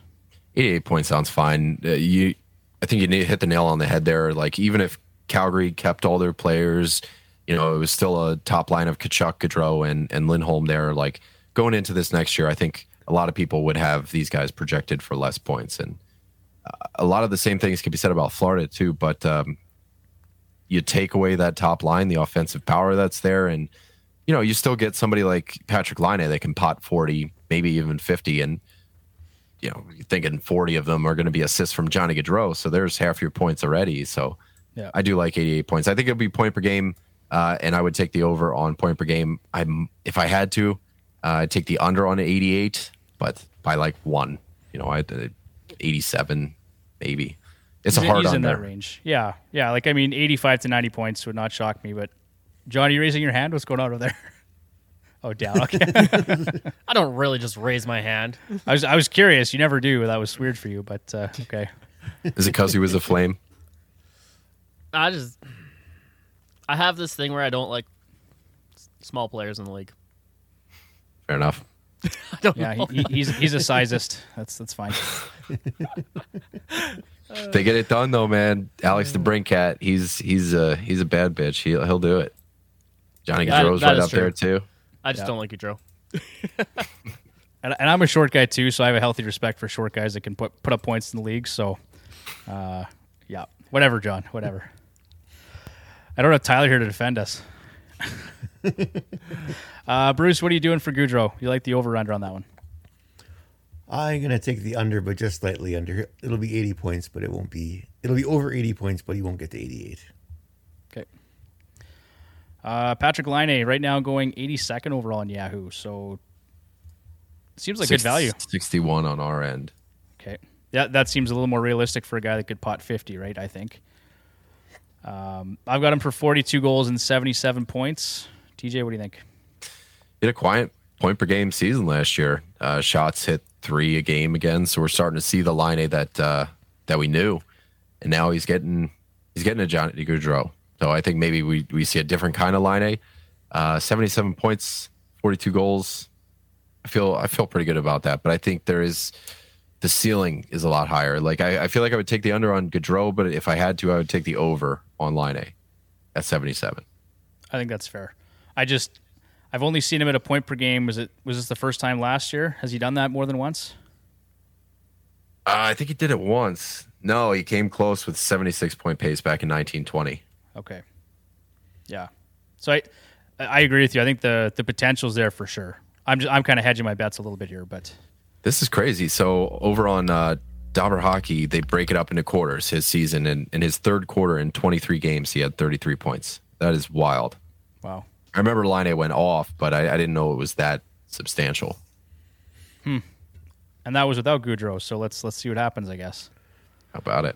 88 points sounds fine. Uh, you, I think you need to hit the nail on the head there. Like even if Calgary kept all their players, you know, it was still a top line of Tkachuk, Gaudreau, and and Lindholm there. Like going into this next year, I think a lot of people would have these guys projected for less points, and uh, a lot of the same things can be said about Florida too. But um, you take away that top line, the offensive power that's there, and you know, you still get somebody like Patrik Laine that can pot 40, maybe even 50, and you know, you're thinking 40 of them are going to be assists from Johnny Gaudreau. So there's half your points already. So Yeah. I do like 88 points. I think it'll be point per game, uh, and I would take the over on point per game. I'm if I had to, uh, I'd take the under on 88, but by like one. You know, I 87 maybe. It's a hard he's in under. that range. Yeah, yeah. Like I mean, eighty-five to ninety points would not shock me. But John, are you raising your hand? What's going on over there? Oh, down. Okay. I don't really just raise my hand. I was I was curious. You never do. That was weird for you, but uh, okay. Is it because he was a flame? I just I have this thing where I don't like small players in the league. Fair enough. I don't Yeah, know. he, he- he's he's a sizist. That's that's fine. They get it done though, man. Alex DeBrincat, he's he's a he's a bad bitch. He'll he'll do it. Johnny That- Gaudreau's right is up true. there too. I just Yeah. don't like Gaudreau. And, and I'm a short guy too, so I have a healthy respect for short guys that can put put up points in the league. So, uh, yeah, whatever, John, whatever. I don't have Tyler here to defend us. uh, Bruce, what are you doing for Gaudreau? You like the over under on that one? I'm gonna take the under, but just slightly under. It'll be 80 points, but it won't be. It'll be over 80 points, but he won't get to 88. Okay. Uh, Patrik Laine right now going 82nd overall on Yahoo. So seems like Six- good value. 61 on our end. Okay. Yeah, that seems a little more realistic for a guy that could pot 50, right? I think. Um, I've got him for 42 goals and 77 points. TJ, what do you think? He had a quiet point per game season last year. Uh, shots hit three a game again, so we're starting to see the Laine that uh, that we knew, and now he's getting he's getting a Johnny Gaudreau. So I think maybe we we see a different kind of Laine. Uh, Seventy seven points, forty two goals. I feel I feel pretty good about that, but I think there is the ceiling is a lot higher. Like I, I feel like I would take the under on Gaudreau, but if I had to, I would take the over on Laine at seventy seven. I think that's fair. I just I've only seen him at a point per game. Was it was this the first time last year? Has he done that more than once? Uh, I think he did it once. No, he came close with 76 point pace back in 1920. Okay. Yeah. So I I agree with you. I think the the potential's there for sure. I'm just, I'm kind of hedging my bets a little bit here, but This is crazy. So over on uh, Dobber Hockey, they break it up into quarters his season. And in his third quarter in 23 games, he had 33 points. That is wild. wow. I remember Laine went off, but I, I didn't know it was that substantial. Hmm. And that was without Gaudreau. So let's let's see what happens. I guess. How about it?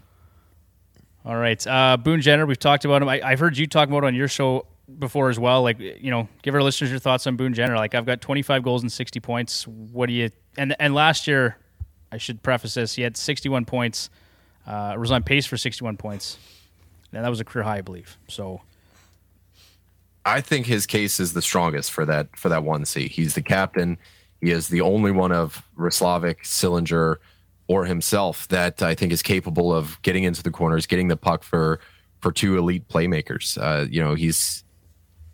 All right. Uh, Boone Jenner, we've talked about him. I, I've heard you talk about it on your show before as well. Like, you know, give our listeners your thoughts on Boone Jenner. Like, I've got 25 goals and 60 points. What do you, and, and last year, I should preface this, he had 61 points, uh, was on pace for 61 points. And that was a career high, I believe. So, I think his case is the strongest for that for that one C. He's the captain. He is the only one of Roslovic, Sillinger, or himself that I think is capable of getting into the corners, getting the puck for for two elite playmakers. Uh, you know, he's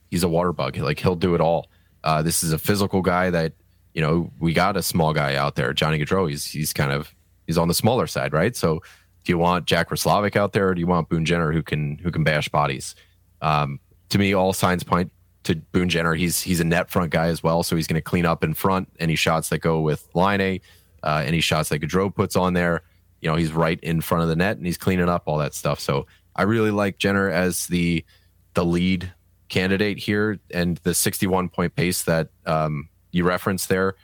he's a water bug. Like he'll do it all. Uh, this is a physical guy that you know we got a small guy out there, Johnny Gaudreau. He's he's kind of he's on the smaller side, right? So do you want Jack Roslovic out there, or do you want Boone Jenner who can who can bash bodies? Um, to me, all signs point to Boone Jenner. He's he's a net front guy as well, so he's going to clean up in front any shots that go with Laine, uh, any shots that Gaudreau puts on there. You know, he's right in front of the net and he's cleaning up all that stuff. So I really like Jenner as the the lead candidate here, and the 61 point pace that um, you referenced there.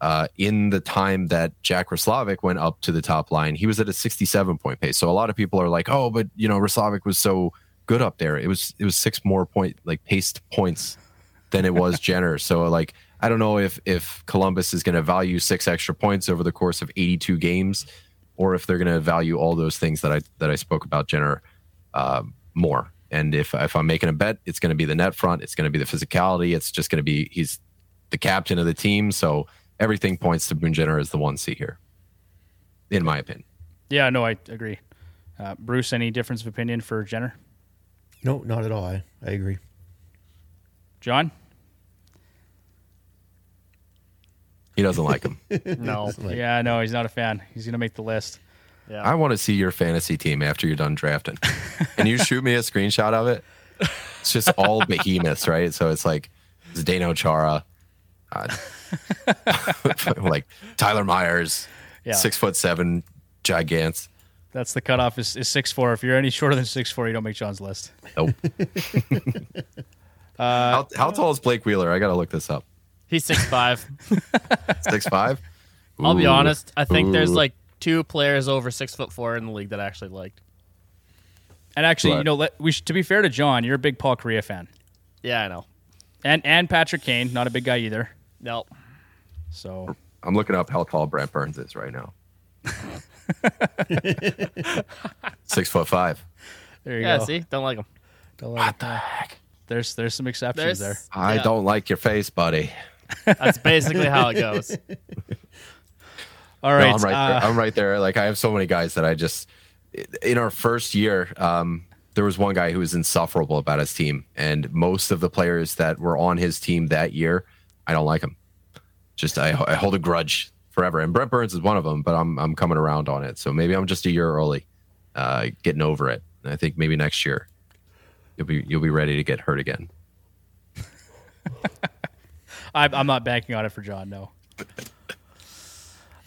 Uh, in the time that Jack Roslovic went up to the top line, he was at a 67 point pace. So a lot of people are like, "Oh, but you know, Roslovic was so good up there. It was it was six more point like paced points than it was Jenner. So like I don't know if if Columbus is going to value six extra points over the course of 82 games, or if they're going to value all those things that I that I spoke about Jenner uh, more. And if if I'm making a bet, it's going to be the net front. It's going to be the physicality. It's just going to be he's the captain of the team. So everything points to Boone Jenner as the one C here, in my opinion. yeah, no, I agree. Uh, Bruce, any difference of opinion for Jenner? No, not at all. I, I agree. John? He doesn't like him. No. Like- yeah, no, he's not a fan. He's going to make the list. Yeah. I want to see your fantasy team after you're done drafting. Can you shoot me a screenshot of it? It's just all behemoths, right? So it's like Zdeno Chara, uh, like Tyler Myers, Yeah. Six foot seven, gigants. That's the cutoff is, is six four. If you're any shorter than six four, you don't make John's list. Nope. Uh, how, how tall is Blake Wheeler? I gotta look this up. He's six five. Six five. I'll be honest. I think there's like two players over six foot four in the league that I actually liked. And actually, you know, let, we should, to be fair to John, you're a big Paul Kariya fan, Yeah, I know. and and Patrick Kane, not a big guy either. No, So I'm looking up how tall Brent Burns is right now. Six foot five. there you yeah. go. See, don't like him. What the heck? There's there's some exceptions There's, there. I yeah, don't like your face, buddy. That's basically how it goes. All No, right, I'm right uh, there. I'm right there. Like I have so many guys that I just in our first year, um, there was one guy who was insufferable about his team, and most of the players that were on his team that year, I don't like him. Just I, I hold a grudge forever, and Brent Burns is one of them. But I'm I'm coming around on it, so maybe I'm just a year early, uh, getting over it. And I think maybe next year you'll be you'll be ready to get hurt again. I, I'm not banking on it for John. No.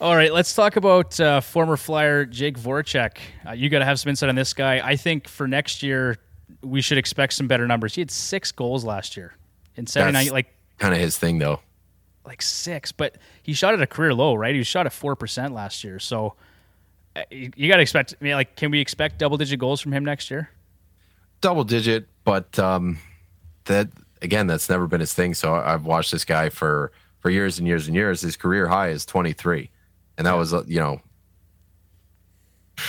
All right, let's talk about uh, former Flyer Jake Voracek. Uh, you got to have some insight on this guy. I think for next year we should expect some better numbers. He had six goals last year in 79, That's like kind of his thing, though. Like six, but he shot at a career low, right? He shot at four percent last year, so uh, you, you got to expect. I mean, like, can we expect double digit goals from him next year? double digit, but um, that again, that's never been his thing. So I've watched this guy for for years and years and years. His career high is 23, and that was uh, you know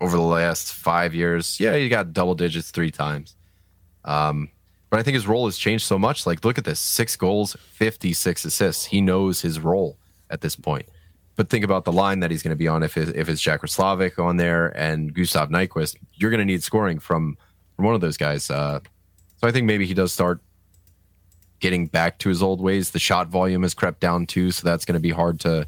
over the last five years. Yeah, he got double digits three times. Um, but I think his role has changed so much. Like, look at this: six goals, 56 assists. He knows his role at this point. But think about the line that he's going to be on if it, if it's Jack Slavic on there and Gustav Nyquist. You're going to need scoring from from one of those guys. Uh, so I think maybe he does start getting back to his old ways. The shot volume has crept down too, so that's going to be hard to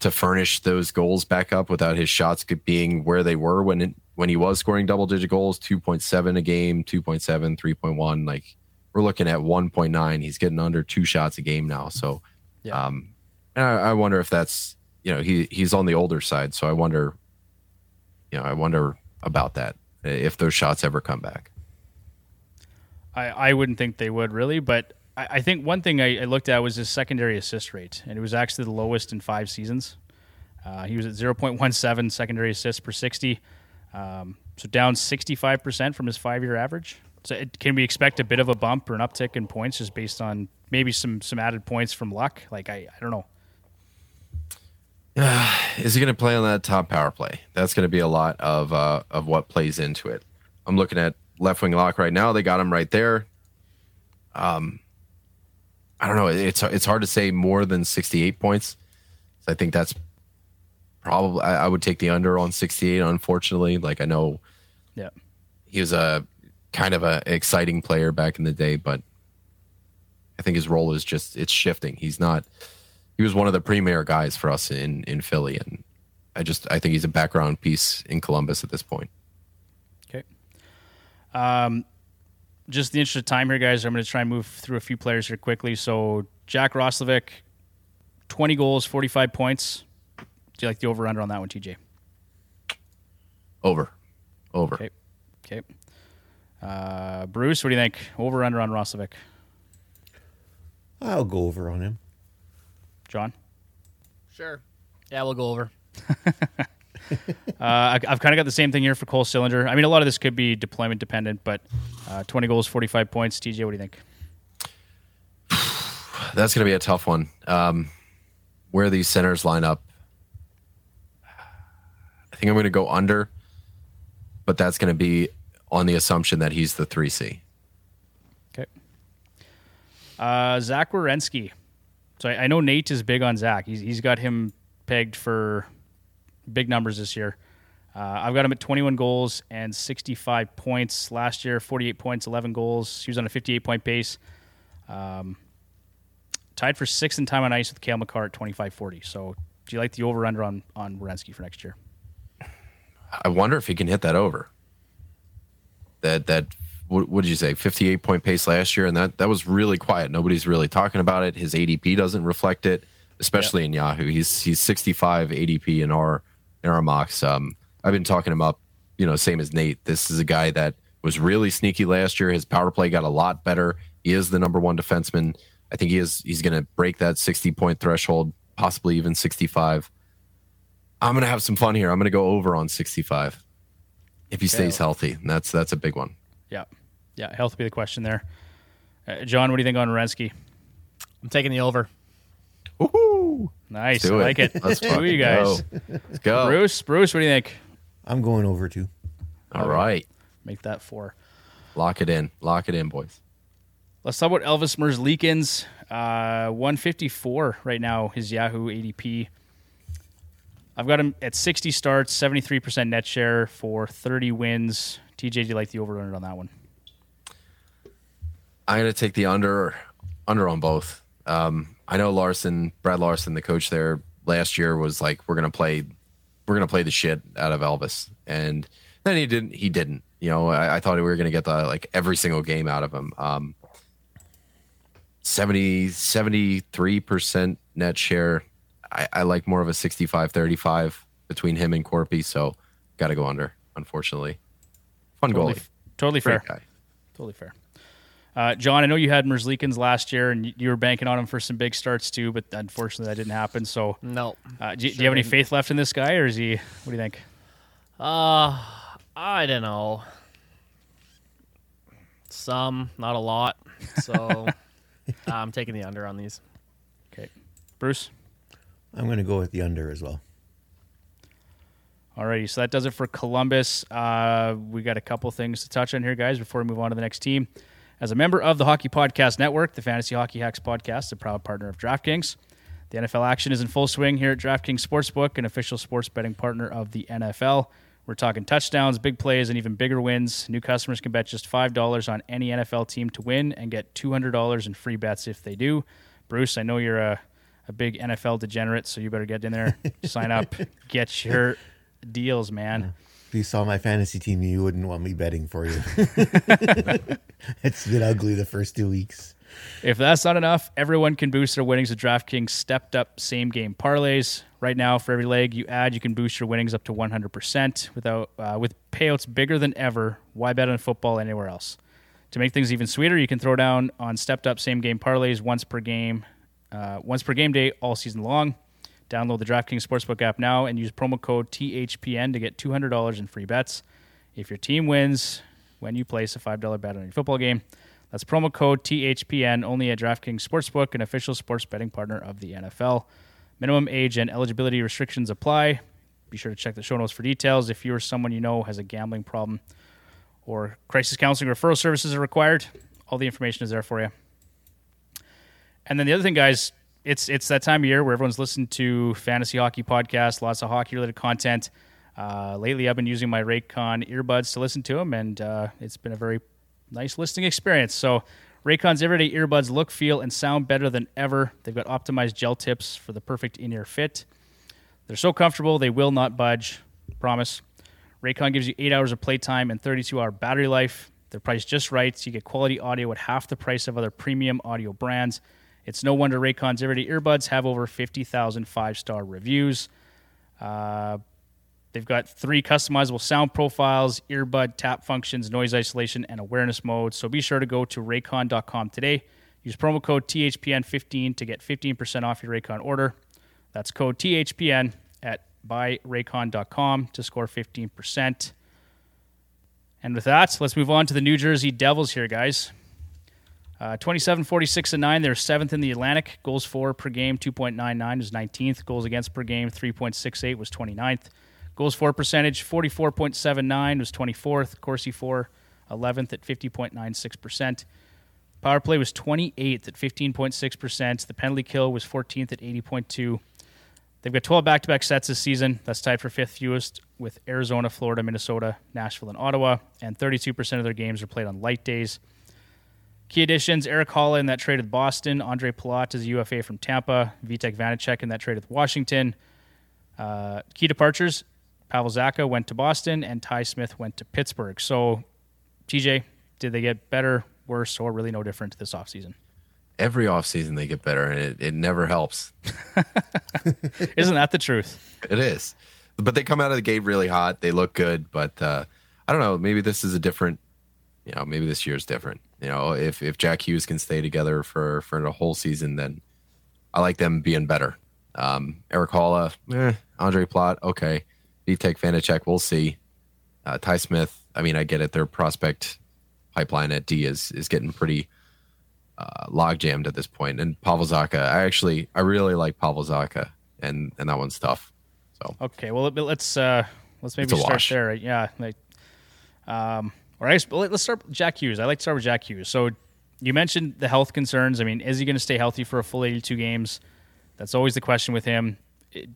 to furnish those goals back up without his shots being where they were when it, when he was scoring double digit goals, 2.7 a game, 2.7, 3.1. Like we're looking at 1.9. He's getting under two shots a game now. So, Yeah. um, and I, I wonder if that's you know he he's on the older side. So I wonder, you know, I wonder about that if those shots ever come back. I, I wouldn't think they would really, but I, I think one thing I, I looked at was his secondary assist rate, and it was actually the lowest in five seasons. Uh, he was at 0.17 secondary assists per 60, um, so down 65% from his five year average. So it, can we expect a bit of a bump or an uptick in points just based on maybe some some added points from luck? Like I, I don't know. Is he going to play on that top power play? That's going to be a lot of uh, of what plays into it. I'm looking at left wing lock right now. They got him right there. Um, I don't know. It's it's hard to say more than 68 points. I think that's probably. I, I would take the under on 68. Unfortunately, like I know Yeah. he was a kind of a exciting player back in the day, but I think his role is just it's shifting. He's not. He was one of the premier guys for us in in Philly, and I just I think he's a background piece in Columbus at this point. Okay. Um, just the interest of time here, guys. I'm going to try and move through a few players here quickly. So Jack Roslovic, 20 goals, 45 points. Do you like the over under on that one, TJ? Over, over. Okay. Okay. Uh, Bruce, what do you think? Over under on Roslovic? I'll go over on him. John? Sure. Yeah, we'll go over. Uh, I, I've kind of got the same thing here for Cole Sillinger. I mean, a lot of this could be deployment dependent, but uh, 20 goals, 45 points. TJ, what do you think? That's going to be a tough one. Um, where these centers line up, I think I'm going to go under, but that's going to be on the assumption that he's the three C. Okay. Uh, Zach Werenski. So I, I know Nate is big on Zach. He's, he's got him pegged for big numbers this year. Uh, I've got him at 21 goals and 65 points last year. 48 points, 11 goals. He was on a 58 point pace. Um, tied for sixth in time on ice with Cale Makar at 25-40. So do you like the over under on on Werenski for next year? I wonder if he can hit that over. That that what, what did you say? Fifty eight point pace last year, and that that was really quiet. Nobody's really talking about it. His ADP doesn't reflect it. Especially in Yahoo. He's he's 65 ADP in our in our mocks. Um, I've been talking about, you know, same as Nate. This is a guy that was really sneaky last year. His power play got a lot better. He is the number one defenseman. I think he is. He's going to break that 60 point threshold, possibly even 65. I'm going to have some fun here. I'm going to go over on 65 if he stays healthy. That's that's a big one. Yeah. Yeah. Health will be the question there. Uh, John, what do you think on Renski? I'm taking the over. Woohoo! Nice. I Do like it. Let's Who fucking you guys? Go. Let's go. Bruce, Bruce, what do you think? I'm going over too. All right. Make that four. Lock it in. Lock it in, boys. Let's talk about Elvis Merzlikins. Uh, 154 right now, his Yahoo ADP. I've got him at 60 starts, 73% net share for 30 wins. TJ, do you like the over under on that one? I'm going to take the under under on both. Um, I know Larsen, Brad Larsen, the coach there last year was like, we're going to play, we're going to play the shit out of Elvis. And then he didn't, he didn't, you know, I, I thought we were going to get the, like every single game out of him. Um, 70, 73% net share. I, I like more of a 65, 35 between him and Corpy. So got to go under, unfortunately. Fun Totally, goalie. totally fair. Guy. Totally fair. Uh, John, I know you had Merzlikins last year, and you- you were banking on him for some big starts too, but unfortunately that didn't happen. So, No. uh, do, you- do you have any didn't. faith left in this guy, or is he? What do you think? Uh, I don't know. Some, not a lot. So I'm taking the under on these. Okay, Bruce. I'm going to go with the under as well. Alrighty, so that does it for Columbus. Uh, we got a couple things to touch on here, guys, before we move on to the next team. As a member of the Hockey Podcast Network, the Fantasy Hockey Hacks podcast, a proud partner of DraftKings. The NFL action is in full swing here at DraftKings Sportsbook, an official sports betting partner of the NFL. We're talking touchdowns, big plays, and even bigger wins. New customers can bet just $5 on any NFL team to win and get $200 in free bets if they do. Bruce, I know you're a, a big NFL degenerate, so you better get in there, sign up, get your deals, man. If you saw my fantasy team, you wouldn't want me betting for you. it's been ugly the first two weeks. If that's not enough, everyone can boost their winnings with DraftKings stepped up same game parlays. Right now, for every leg you add, you can boost your winnings up to 100% without uh, with payouts bigger than ever. Why bet on football anywhere else? To make things even sweeter, you can throw down on stepped up same game parlays once per game, uh, once per game day all season long. Download the DraftKings Sportsbook app now and use promo code THPN to get $200 in free bets. If your team wins when you place a $5 bet on your football game, that's promo code THPN only at DraftKings Sportsbook, an official sports betting partner of the NFL. Minimum age and eligibility restrictions apply. Be sure to check the show notes for details. If you or someone you know has a gambling problem or crisis counseling referral services are required, all the information is there for you. And then the other thing, guys, it's it's that time of year where everyone's listening to fantasy hockey podcasts, lots of hockey related content. Uh, lately, I've been using my Raycon earbuds to listen to them, and uh, it's been a very nice listening experience. So, Raycon's everyday earbuds look, feel, and sound better than ever. They've got optimized gel tips for the perfect in ear fit. They're so comfortable, they will not budge. Promise. Raycon gives you eight hours of playtime and 32 hour battery life. They're priced just right, so you get quality audio at half the price of other premium audio brands. It's no wonder Raycon's everyday earbuds have over 50,000 five star reviews. Uh, they've got three customizable sound profiles, earbud tap functions, noise isolation, and awareness mode. So be sure to go to raycon.com today. Use promo code THPN15 to get 15% off your Raycon order. That's code THPN at buyraycon.com to score 15%. And with that, let's move on to the New Jersey Devils here, guys. Uh, 27, 46, and 9. They're seventh in the Atlantic. Goals for per game, 2.99 was 19th. Goals against per game, 3.68 was 29th. Goals for percentage, 44.79 was 24th. Corsi for 11th at 50.96%. Power play was 28th at 15.6%. The penalty kill was 14th at 80.2. They've got 12 back-to-back sets this season. That's tied for fifth fewest with Arizona, Florida, Minnesota, Nashville, and Ottawa. And 32% of their games are played on light days. Key additions: Erik Haula in that trade with Boston, Ondrej Palat is a UFA from Tampa, Vitek Vanacek in that trade with Washington. Uh, key departures: Pavel Zacha went to Boston, and Ty Smith went to Pittsburgh. So, TJ, did they get better, worse, or really no different this offseason? every offseason they get better, and it, it never helps. Isn't that the truth? It is. But they come out of the gate really hot. They look good, but uh, I don't know. Maybe this is a different. You know, maybe this year's different. You know, if if Jack Hughes can stay together for for the whole season, then I like them being better. Um, Erik Haula, eh, Ondrej Palat, okay. Vitek Vanacek, we'll see. Uh, Ty Smith, I mean, I get it. Their prospect pipeline at D is is getting pretty uh, log jammed at this point. And Pavel Zacha, I actually, I really like Pavel Zacha, and and that one's tough. So Okay, well let- let's uh let's maybe start wash. there. Yeah, like um or I guess let- let's start with Jack Hughes. I like to start with Jack Hughes. So you mentioned the health concerns. I mean, is he going to stay healthy for a full 82 games? That's always the question with him. It-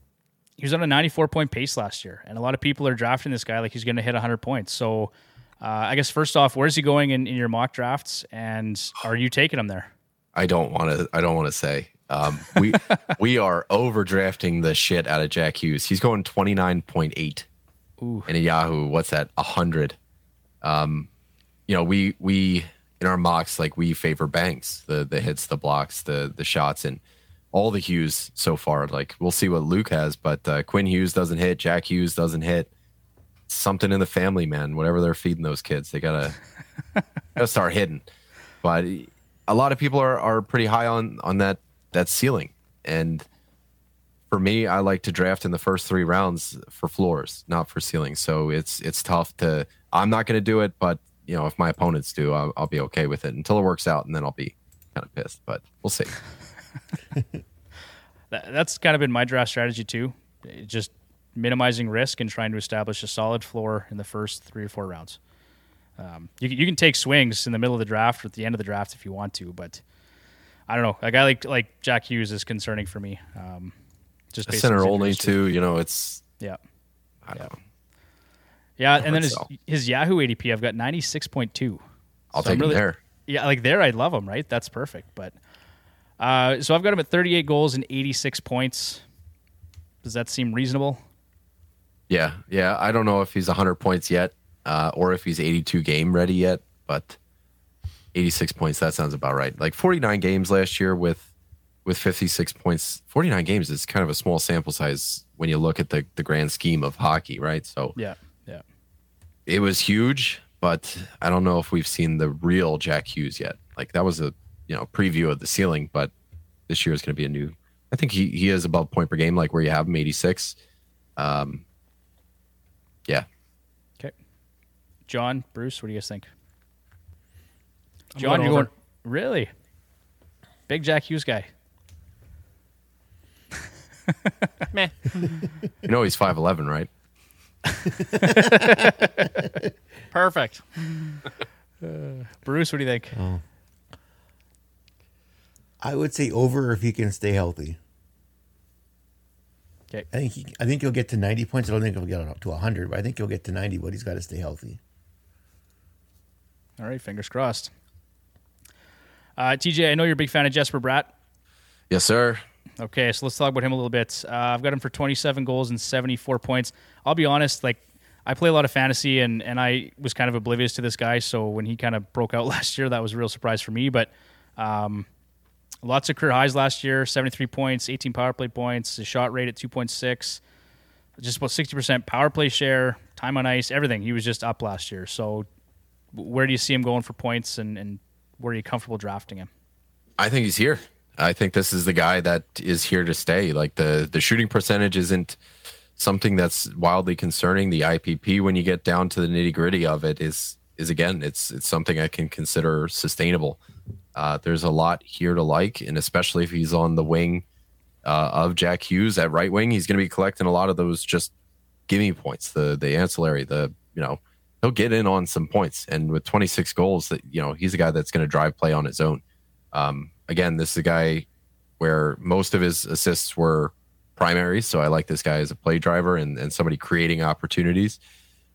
he was on a 94 point pace last year, and a lot of people are drafting this guy like he's going to hit 100 points. So uh, I guess first off, where's he going in, in your mock drafts, and are you taking him there? I don't want to. I don't want to say. Um, we we are overdrafting the shit out of Jack Hughes. He's going twenty nine point eight. Ooh. In a Yahoo, what's that? A hundred. Um, you know, we we in our mocks like we favor Banks, the the hits, the blocks, the the shots, and all the Hughes so far. Like we'll see what Luke has, but uh, Quinn Hughes doesn't hit. Jack Hughes doesn't hit. Something in the family, man. Whatever they're feeding those kids, they gotta gotta start hitting. But a lot of people are are pretty high on on that that ceiling, and for me, I like to draft in the first three rounds for floors, not for ceilings. So it's it's tough to. I'm not going to do it, but you know, if my opponents do, I'll, I'll be okay with it until it works out, and then I'll be kind of pissed. But we'll see. That, that's kind of been my draft strategy too. Just minimizing risk and trying to establish a solid floor in the first three or four rounds. Um, you, can- you can take swings in the middle of the draft or at the end of the draft if you want to, but I don't know. A guy like like Jack Hughes is concerning for me. Um, just Center only too. You know, it's Yeah, I don't know. yeah, and then his so. his Yahoo ADP, I've got ninety six point two. I'll So take really- him there. Yeah, like there, I'd love him. Right, that's perfect. But uh, so I've got him at thirty eight goals and eighty six points. Does that seem reasonable? Yeah, yeah. I don't know if he's 100 points yet, uh, or if he's 82 game ready yet, but 86 points. That sounds about right. Like 49 games last year with with 56 points. 49 games is kind of a small sample size when you look at the the grand scheme of hockey, right? So Yeah, yeah. it was huge, but I don't know if we've seen the real Jack Hughes yet. Like that was a you know preview of the ceiling, but this year is going to be a new. I think he he is above point per game, like where you have him 86. Um, yeah, Okay. John, Bruce, what do you guys think? John, you're going really big Jack Hughes guy. Meh. you know he's 5'11, right? Perfect. Bruce, what do you think? I would say over if he can stay healthy. Okay. I think he, I think he'll get to 90 points. I don't think he'll get up to 100, but I think he'll get to 90, but he's got to stay healthy. All right, fingers crossed. Uh, TJ, I know you're a big fan of Jesper Bratt. Yes, sir. Okay, so let's talk about him a little bit. Uh, I've got him for 27 goals and 74 points. I'll be honest, like I play a lot of fantasy, and and I was kind of oblivious to this guy. So when he kind of broke out last year, that was a real surprise for me. But um, lots of career highs last year: 73 points, 18 power play points, his shot rate at 2.6, just about 60% power play share, time on ice, everything. He was just up last year. So where do you see him going for points, and and where are you comfortable drafting him? I think he's here. I think this is the guy that is here to stay. Like the the shooting percentage isn't something that's wildly concerning. The IPP, when you get down to the nitty gritty of it, is is again, it's it's something I can consider sustainable. Uh, there's a lot here to like, and especially if he's on the wing uh, of Jack Hughes at right wing, he's going to be collecting a lot of those just gimme points, the the ancillary, the you know he'll get in on some points, and with 26 goals, that you know he's a guy that's going to drive play on his own. Um, again, this is a guy where most of his assists were primary. So I like this guy as a play driver and, and somebody creating opportunities.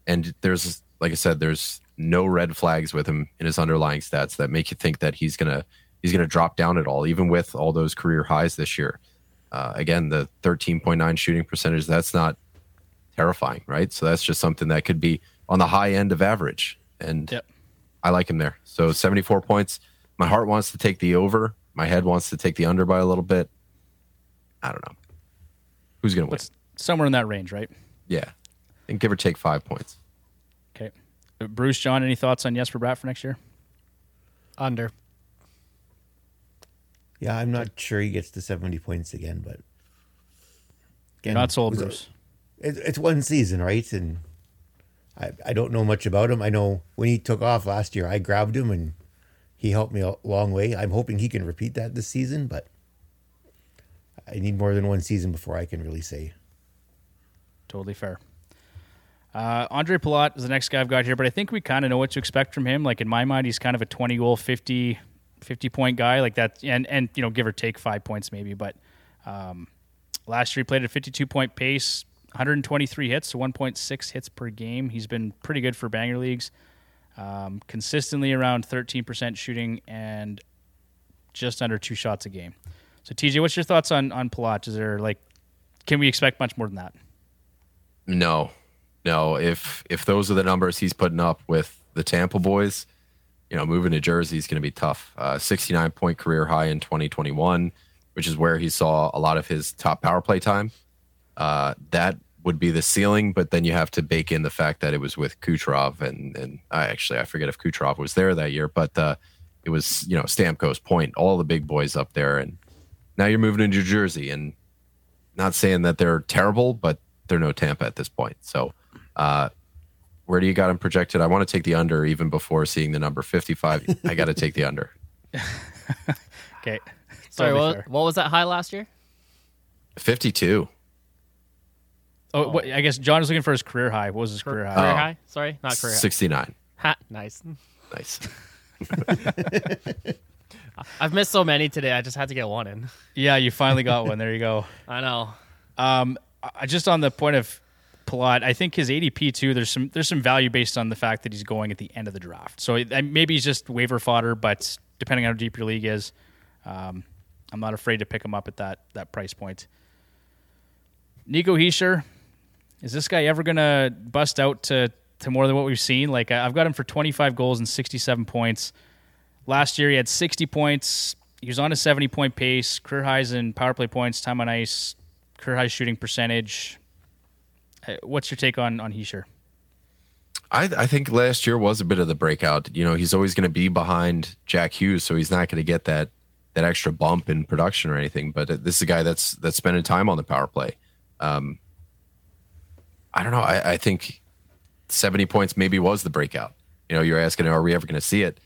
And there's, like I said, there's no red flags with him in his underlying stats that make you think that he's gonna he's gonna drop down at all, even with all those career highs this year. Uh, again, the 13.9 shooting percentage that's not terrifying, right? So that's just something that could be on the high end of average. And Yep. I like him there. So 74 points. My heart wants to take the over. My head wants to take the under by a little bit. I don't know. Who's going to win? What's somewhere in that range, right? Yeah. And give or take five points. Okay. Bruce, John, any thoughts on Jesper Bratt for next year? Under. Yeah, I'm not sure he gets to 70 points again, but again, Not sold, it was a- Bruce. it, it's one season, right? And I, I don't know much about him. I know when he took off last year, I grabbed him and he helped me a long way. I'm hoping he can repeat that this season, but I need more than one season before I can really say. Totally fair. Uh, Ondrej Palat is the next guy I've got here, but I think we kind of know what to expect from him. Like in my mind, he's kind of a 20 goal, 50, 50 point guy like that. And, and, you know, give or take five points maybe. But um, last year he played at a 52 point pace, 123 hits, so 1.6 hits per game. He's been pretty good for banger leagues. Um, consistently around 13% shooting and just under two shots a game. So TJ, what's your thoughts on, on Palat? Is there like, can we expect much more than that? No, no. If if those are the numbers he's putting up with the Tampa boys, you know, moving to Jersey is going to be tough. Uh, 69 point career high in 2021, which is where he saw a lot of his top power play time. Uh, that would be the ceiling, but then you have to bake in the fact that it was with Kucherov, and and I actually I forget if Kucherov was there that year, but uh, it was you know Stamkos, Point, all the big boys up there, and now you're moving to New Jersey, and not saying that they're terrible, but they're no Tampa at this point. So, uh, where do you got him projected? I want to take the under even before seeing the number 55. I got to take the under. Okay. Sorry, Totally what, what was that high last year? 52. Oh, what, I guess John is looking for his career high. What was his career high? Career Oh. high? Sorry, not career high. 69. Ha, nice. Nice. I've missed so many today. I just had to get one in. Yeah, you finally got one. There you go. I know. Um, I- just on the point of Palat, I think his ADP too. There's some there's some value based on the fact that he's going at the end of the draft. So it- maybe he's just waiver fodder, but depending on how deep your league is, um, I'm not afraid to pick him up at that that price point. Nico Hischier, is this guy ever gonna bust out to to more than what we've seen? Like I've got him for 25 goals and 67 points. Last year he had 60 points. He was on a 70 point pace, career highs in power play points, time on ice, career high shooting percentage. Uh, What's your take on on Hischier? I, I think last year was a bit of the breakout. You know, he's always going to be behind Jack Hughes, so he's not going to get that that extra bump in production or anything. But uh, this is a guy that's that's spending time on the power play. Um, I don't know. I, I think seventy points maybe was the breakout. You know, you're asking, are we ever going to see it?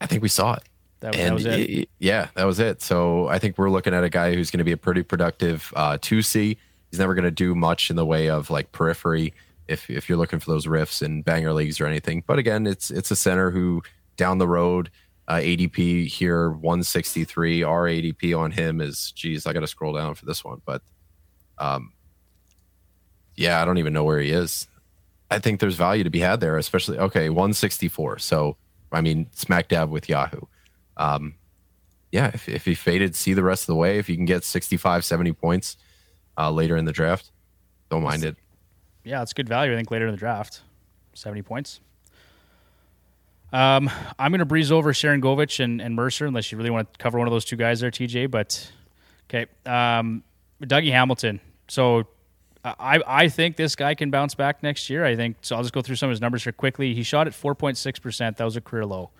I think we saw it. That, that and was it. y- yeah, that was it. So I think we're looking at a guy who's going to be a pretty productive uh, 2C. He's never going to do much in the way of like periphery if if you're looking for those riffs in banger leagues or anything. But again, it's it's a center who down the road uh, ADP here 163. Our ADP on him is geez, I got to scroll down for this one, but um, yeah, I don't even know where he is. I think there's value to be had there, especially okay 164. So I mean, smack dab with Yahoo. Um, yeah, if, if he faded, see the rest of the way. If you can get 65, 70 points uh, later in the draft, don't mind it. yeah, it's good value. I think later in the draft, seventy points. Um, I'm going to breeze over Sharangovich and, and Mercer unless you really want to cover one of those two guys there, TJ. But okay, um, Dougie Hamilton. So I I think this guy can bounce back next year. I think so. I'll just go through some of his numbers here quickly. He shot at 4.6 percent. That was a career low.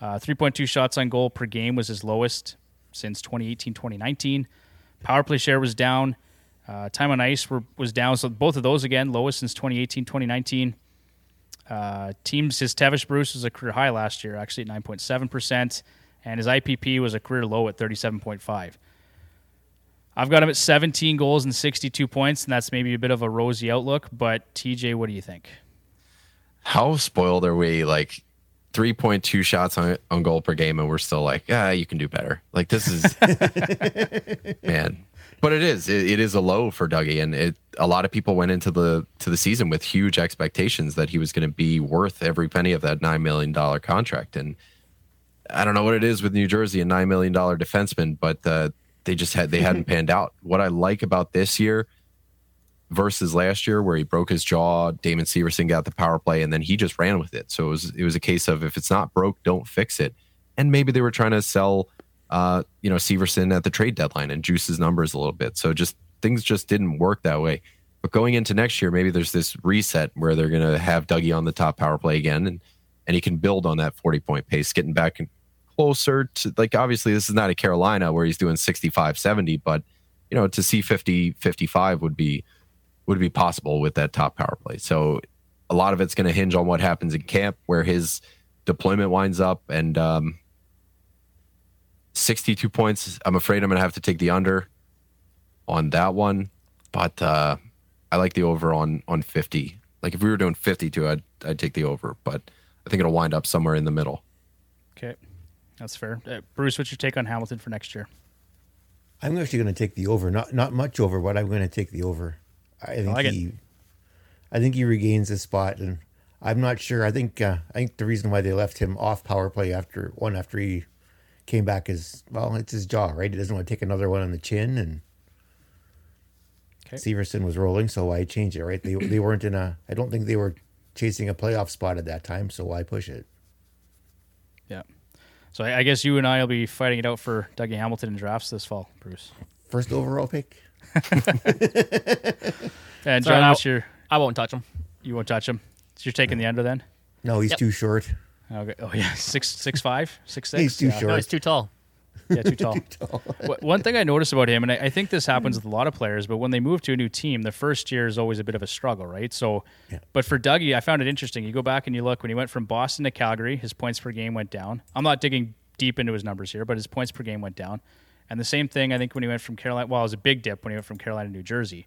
Uh, 3.2 shots on goal per game was his lowest since 2018 2019. Power play share was down. Uh, time on ice were, was down. So both of those again lowest since 2018 2019. Uh, teams his Tevish Bruce was a career high last year, actually at 9.7 percent, and his IPP was a career low at 37.5. I've got him at 17 goals and 62 points, and that's maybe a bit of a rosy outlook. But TJ, what do you think? How spoiled are we? Like 3.2 shots on, on goal per game, and we're still like, yeah, you can do better. Like this is, man. But it is. It, it is a low for Dougie, and it. A lot of people went into the to the season with huge expectations that he was going to be worth every penny of that nine million dollar contract, and I don't know what it is with New Jersey and nine million dollar defenseman, but uh, they just had they hadn't panned out. What I like about this year versus last year, where he broke his jaw, Damon Severson got the power play, and then he just ran with it. So it was it was a case of if it's not broke, don't fix it. And maybe they were trying to sell uh, you know, Severson at the trade deadline and juice his numbers a little bit. So just things just didn't work that way. But going into next year, maybe there's this reset where they're going to have Dougie on the top power play again, and and he can build on that 40 point pace, getting back closer to like obviously this is not a Carolina where he's doing 65, 70, but you know to see 50, 55 would be would be possible with that top power play. So a lot of it's going to hinge on what happens in camp, where his deployment winds up, and um, 62 points. I'm afraid I'm going to have to take the under on that one, but uh, I like the over on on 50. Like if we were doing 52, I'd I'd take the over, but I think it'll wind up somewhere in the middle. Okay, that's fair. Uh, Bruce, what's your take on Hamilton for next year? I'm actually going to take the over. Not not much over, but I'm going to take the over. I think like it. he, I think he regains his spot, and I'm not sure. I think uh, I think the reason why they left him off power play after one after he came back is well, it's his jaw, right? He doesn't want to take another one on the chin, and Okay. Severson was rolling, so I changed it. Right? They they weren't in a. I don't think they were chasing a playoff spot at that time, so why push it? Yeah. So I, I guess you and I will be fighting it out for Dougie Hamilton in drafts this fall, Bruce. First overall pick. And Sorry, John, I'll- what's your? I won't touch him. You won't touch him. So you're taking the under then? No, he's Yep. too short. Okay. Oh yeah, six six five, six six. He's too yeah. short. No, he's too tall. Yeah, too tall. Wh- One thing I noticed about him, and I, I think this happens with a lot of players, but when they move to a new team, the first year is always a bit of a struggle, right? So, Yeah. but for Dougie, I found it interesting. You go back and you look when he went from Boston to Calgary, his points per game went down. I'm not digging deep into his numbers here, but his points per game went down. And the same thing, I think, when he went from Carolina. Well, it was a big dip when he went from Carolina to New Jersey,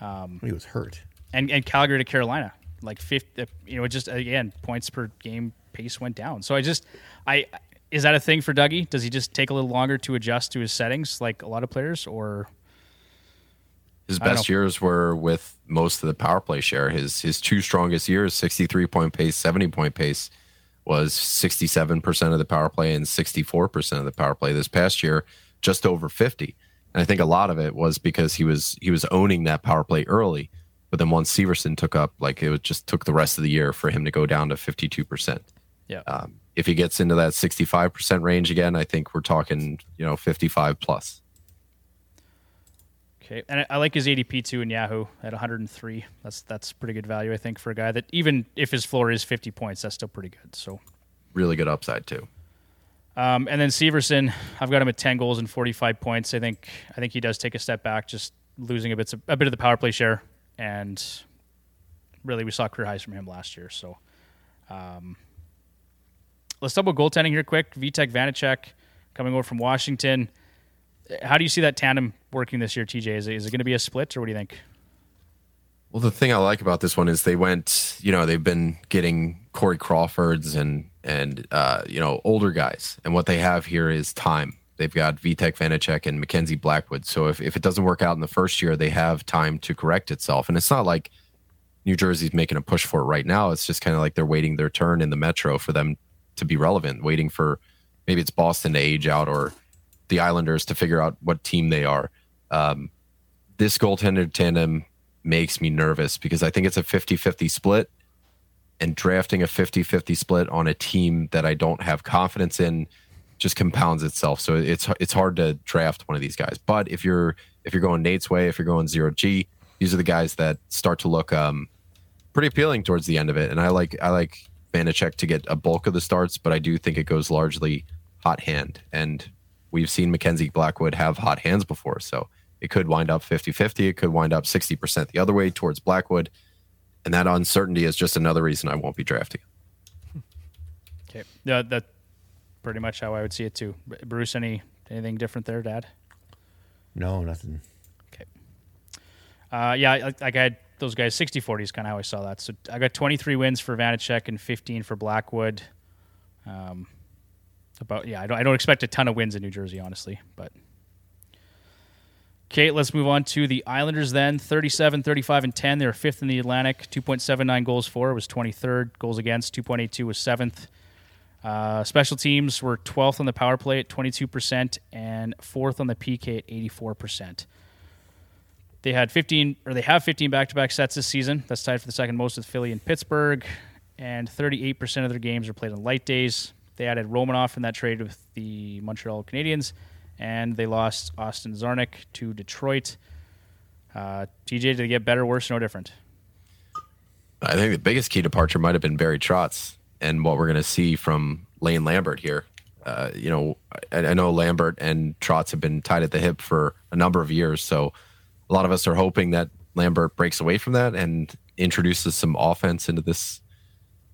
Um, He was hurt. and and Calgary to Carolina, like fifth. You know, just again points per game pace went down. So I just, I is that a thing for Dougie? Does he just take a little longer to adjust to his settings, like a lot of players, or His best years were with most of the power play share. His his two strongest years, 63 point pace, 70 point pace, was 67% of the power play and 64% of the power play. This past year, just over 50. And I think a lot of it was because he was he was owning that power play early. But then once Severson took up, like it was just took the rest of the year for him to go down to 52%. yeah? Um, if he gets into that 65% range again, I think we're talking, you know, 55 plus. Okay, and I, like his ADP too in Yahoo at 103. That's that's pretty good value, I think, for a guy that even if his floor is 50 points, that's still pretty good. So, Really good upside too. um, and then Severson, I've got him at 10 goals and 45 points. I think I think he does take a step back, just losing a bit a bit of the power play share, and really we saw career highs from him last year. So, um, let's talk about goaltending here quick. Vitek Vanecek coming over from Washington. How do you see that tandem working this year, TJ? Is it, is it going to be a split, or what do you think? Well, the thing I like about this one is they went, you know, they've been getting Corey Crawfords and and uh, you know older guys, and what they have here is time. They've got Vitek Vanecek and Mackenzie Blackwood. So if, if it doesn't work out in the first year, they have time to correct itself. And it's not like New Jersey's making a push for it right now. It's just kind of like they're waiting their turn in the Metro for them to be relevant, waiting for maybe it's Boston to age out or the Islanders to figure out what team they are. Um, this goaltender tandem makes me nervous because I think it's a 50 50 split. And drafting a 50 50 split on a team that I don't have confidence in just compounds itself. So it's it's hard to draft one of these guys. But if you're if you're going Nate's way, if you're going zero G, these are the guys that start to look um, pretty appealing towards the end of it. And I like I like Vanecek to get a bulk of the starts, but I do think it goes largely hot hand. And we've seen Mackenzie Blackwood have hot hands before. So it could wind up 50 50. It could wind up 60% the other way towards Blackwood. And that uncertainty is just another reason I won't be drafting. Okay. Yeah, that pretty much how I would see it too. Bruce, any anything different there, Dad? No, nothing. Okay. Uh, yeah, like, like I had those guys 60 40 is kind of how I saw that. So I got 23 wins for Vanecek and 15 for Blackwood. Um, about yeah, I don't I don't expect a ton of wins in New Jersey, honestly, but. Okay, let's move on to the Islanders then. 37, 35, and 10. They were fifth in the Atlantic. 2.79 goals for was 23rd. Goals against, 2.82 was seventh. Uh, special teams were 12th on the power play at 22% and fourth on the PK at 84%. They had 15, or they have 15 back-to-back sets this season. That's tied for the second most with Philly and Pittsburgh. And 38% of their games are played on light days. They added Romanov in that trade with the Montreal Canadiens, and they lost Austin Czarnik to Detroit. Uh, TJ, did they get better, worse, no different? I think the biggest key departure might have been Barry Trotz and what we're going to see from Lane Lambert here. Uh, you know, I, I, know Lambert and Trotz have been tied at the hip for a number of years, so a lot of us are hoping that Lambert breaks away from that and introduces some offense into this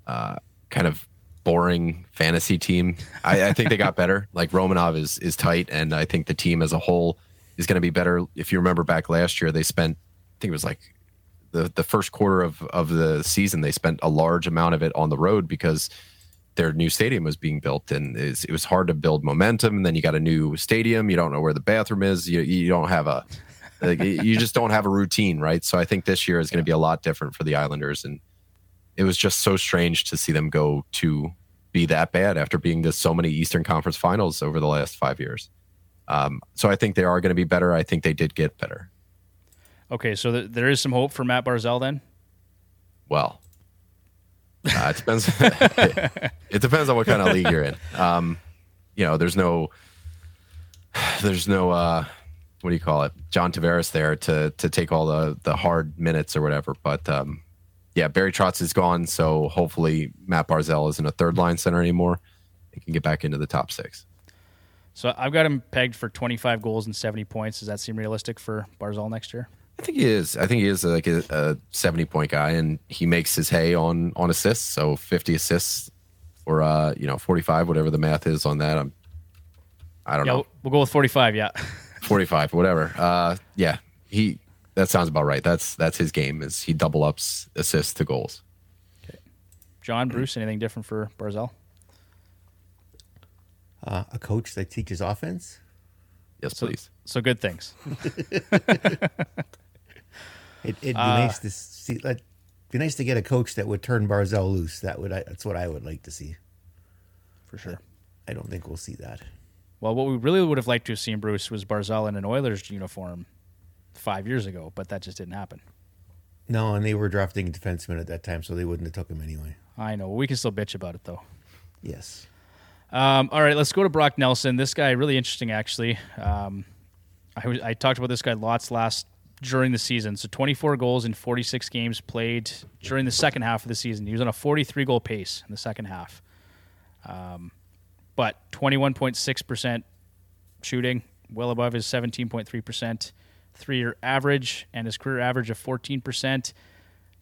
uh, kind of boring fantasy team. I, I think they got better. Like Romanov is is tight, and I think the team as a whole is going to be better. If you remember back last year, they spent I think it was like the the first quarter of of the season they spent a large amount of it on the road because their new stadium was being built and it was hard to build momentum and then you got a new stadium you don't know where the bathroom is you, you don't have a like, you just don't have a routine right so i think this year is going to be a lot different for the islanders and it was just so strange to see them go to be that bad after being to so many eastern conference finals over the last five years um, so i think they are going to be better i think they did get better Okay, so th- there is some hope for Matt Barzal then. Well, uh, it depends. it depends on what kind of league you're in. Um, you know, there's no, there's no, uh, what do you call it, John Tavares there to to take all the the hard minutes or whatever. But um, yeah, Barry Trotz is gone, so hopefully Matt Barzal isn't a third line center anymore. He can get back into the top six. So I've got him pegged for 25 goals and 70 points. Does that seem realistic for Barzal next year? I think he is. I think he is like a, a, seventy point guy, and he makes his hay on on assists. So fifty assists, or uh, you know, forty five, whatever the math is on that. I'm, I don't yeah, know. We'll go with forty five. Yeah, forty five, whatever. Uh, yeah, he. That sounds about right. That's that's his game. Is he double ups assists to goals? Okay, John Bruce. Anything different for Barzal? Uh, a coach that teaches offense. Yes, so, please. So good things. It, would be uh, nice to see. Like, be nice to get a coach that would turn Barzal loose. That would. I, that's what I would like to see. For sure. I don't think we'll see that. Well, what we really would have liked to have seen Bruce was Barzal in an Oilers uniform five years ago, but that just didn't happen. No, and they were drafting a defenseman at that time, so they wouldn't have took him anyway. I know. We can still bitch about it though. Yes. Um, all right, let's go to Brock Nelson. This guy really interesting, actually. Um, I, I talked about this guy lots last during the season. So 24 goals in 46 games played during the second half of the season. He was on a 43 goal pace in the second half. Um, but 21.6% shooting, well above his 17.3% three year average and his career average of 14%.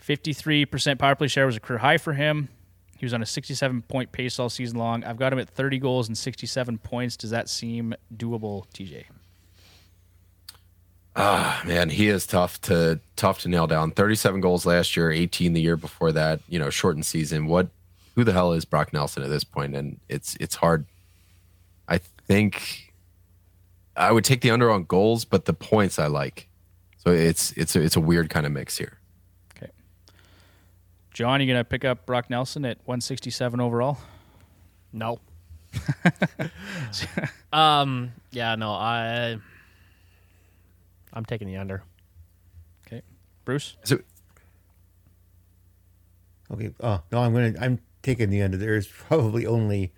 53% power play share was a career high for him. He was on a 67 point pace all season long. I've got him at 30 goals and 67 points. Does that seem doable, TJ? Ah, man, he is tough to tough to nail down. 37 goals last year, 18 the year before that. You know, shortened season. What? Who the hell is Brock Nelson at this point? And it's it's hard. I think I would take the under on goals, but the points I like. So it's it's a, it's a weird kind of mix here. Okay, John, you gonna pick up Brock Nelson at 167 overall? No. um. Yeah. No. I. I'm taking the under. Okay, Bruce. So, okay. Oh no, I'm gonna. I'm taking the under. There's probably only.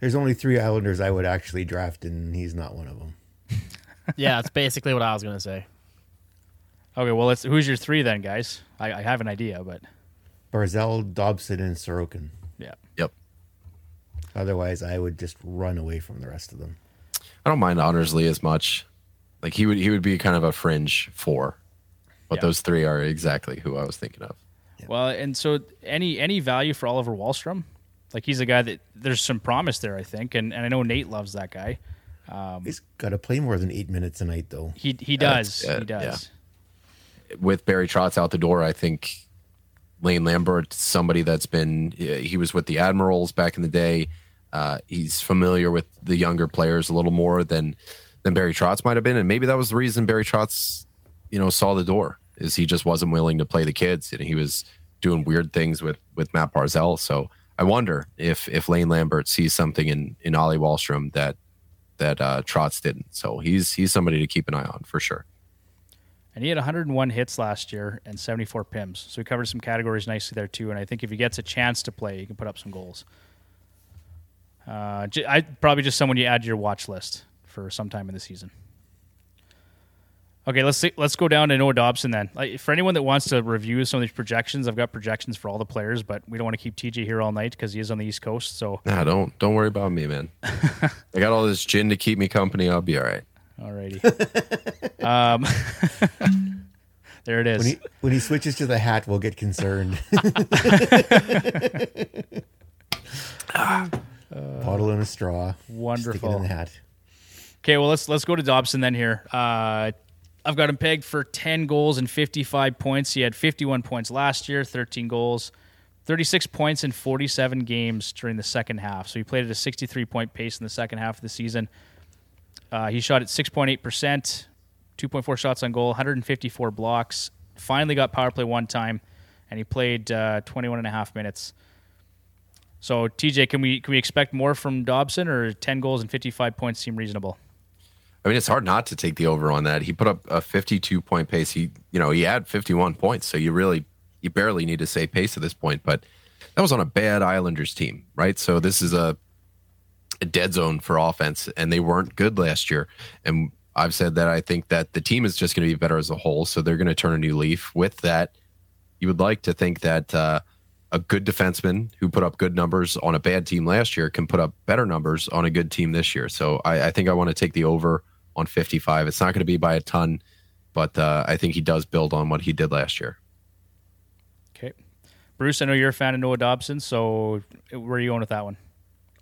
There's only three Islanders I would actually draft, and he's not one of them. yeah, that's basically what I was gonna say. Okay, well, let's. Who's your three then, guys? I, I have an idea, but Barzal, Dobson, and Sorokin. Yeah. Yep. Otherwise, I would just run away from the rest of them. I don't mind Lee as much. Like he would he would be kind of a fringe four, but yeah. those three are exactly who I was thinking of. Well, and so any any value for Oliver Wahlstrom? Like he's a guy that there's some promise there, I think, and, and I know Nate loves that guy. Um, he's got to play more than eight minutes a night, though. He he does. Uh, he does. Yeah. With Barry Trotz out the door, I think Lane Lambert, somebody that's been he was with the Admirals back in the day. Uh, he's familiar with the younger players a little more than than Barry Trotz might have been, and maybe that was the reason Barry Trotz, you know, saw the door is he just wasn't willing to play the kids, and he was doing weird things with with Matt Barzal. So I wonder if if Lane Lambert sees something in in Ollie Wahlstrom that that uh, Trotz didn't. So he's he's somebody to keep an eye on for sure. And he had 101 hits last year and 74 pims. So he covered some categories nicely there too. And I think if he gets a chance to play, he can put up some goals. Uh, I probably just someone you add to your watch list for sometime in the season. Okay, let's see, let's go down to Noah Dobson then. Like, for anyone that wants to review some of these projections, I've got projections for all the players, but we don't want to keep TJ here all night because he is on the East Coast. So, Nah, don't don't worry about me, man. I got all this gin to keep me company. I'll be all right. alrighty. um, there it is. When he when he switches to the hat, we'll get concerned. Bottle in a straw. Stick it Wonderful. in the hat. Okay, well let's let's go to Dobson then here. Uh, I've got him pegged for 10 goals and 55 points. He had 51 points last year, 13 goals, 36 points in 47 games during the second half. So he played at a 63 point pace in the second half of the season. Uh, he shot at 6.8%, 2.4 shots on goal, 154 blocks. Finally got power play one time, and he played uh, 21 and a half minutes. So TJ, can we can we expect more from Dobson, or 10 goals and 55 points seem reasonable? I mean, it's hard not to take the over on that. He put up a 52 point pace. He, you know, he had 51 points, so you really, you barely need to say pace at this point. But that was on a bad Islanders team, right? So this is a, a dead zone for offense, and they weren't good last year. And I've said that I think that the team is just going to be better as a whole, so they're going to turn a new leaf. With that, you would like to think that uh, a good defenseman who put up good numbers on a bad team last year can put up better numbers on a good team this year. So I, I think I want to take the over on 55. It's not going to be by a ton, but uh, I think he does build on what he did last year. Okay. Bruce, I know you're a fan of Noah Dobson, so where are you going with that one?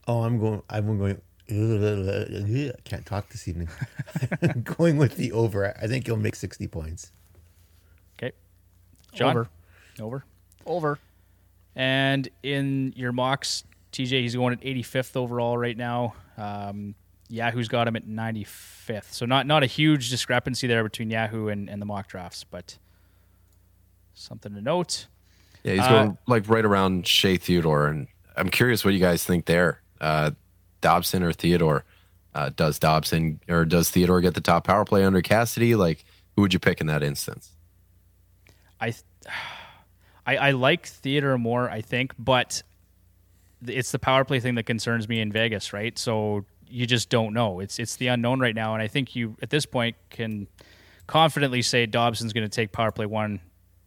Oh, I'm going. I'm going. I can't talk this evening. I'm going with the over. I think he'll make 60 points. Okay. John? Over. Over. Over. And in your mocks, TJ, he's going at 85th overall right now. Um, Yahoo's got him at 95th. So not not a huge discrepancy there between Yahoo and, and the mock drafts, but something to note. Yeah, he's Uh, going like right around Shea Theodore, and I'm curious what you guys think there. Uh, Dobson or Theodore? Uh, does Dobson or does Theodore get the top power play under Cassidy? Like, who would you pick in that instance? I, th- I I like theater more, I think, but it's the power play thing that concerns me in Vegas, right? So you just don't know. It's it's the unknown right now, and I think you at this point can confidently say Dobson's going to take power play one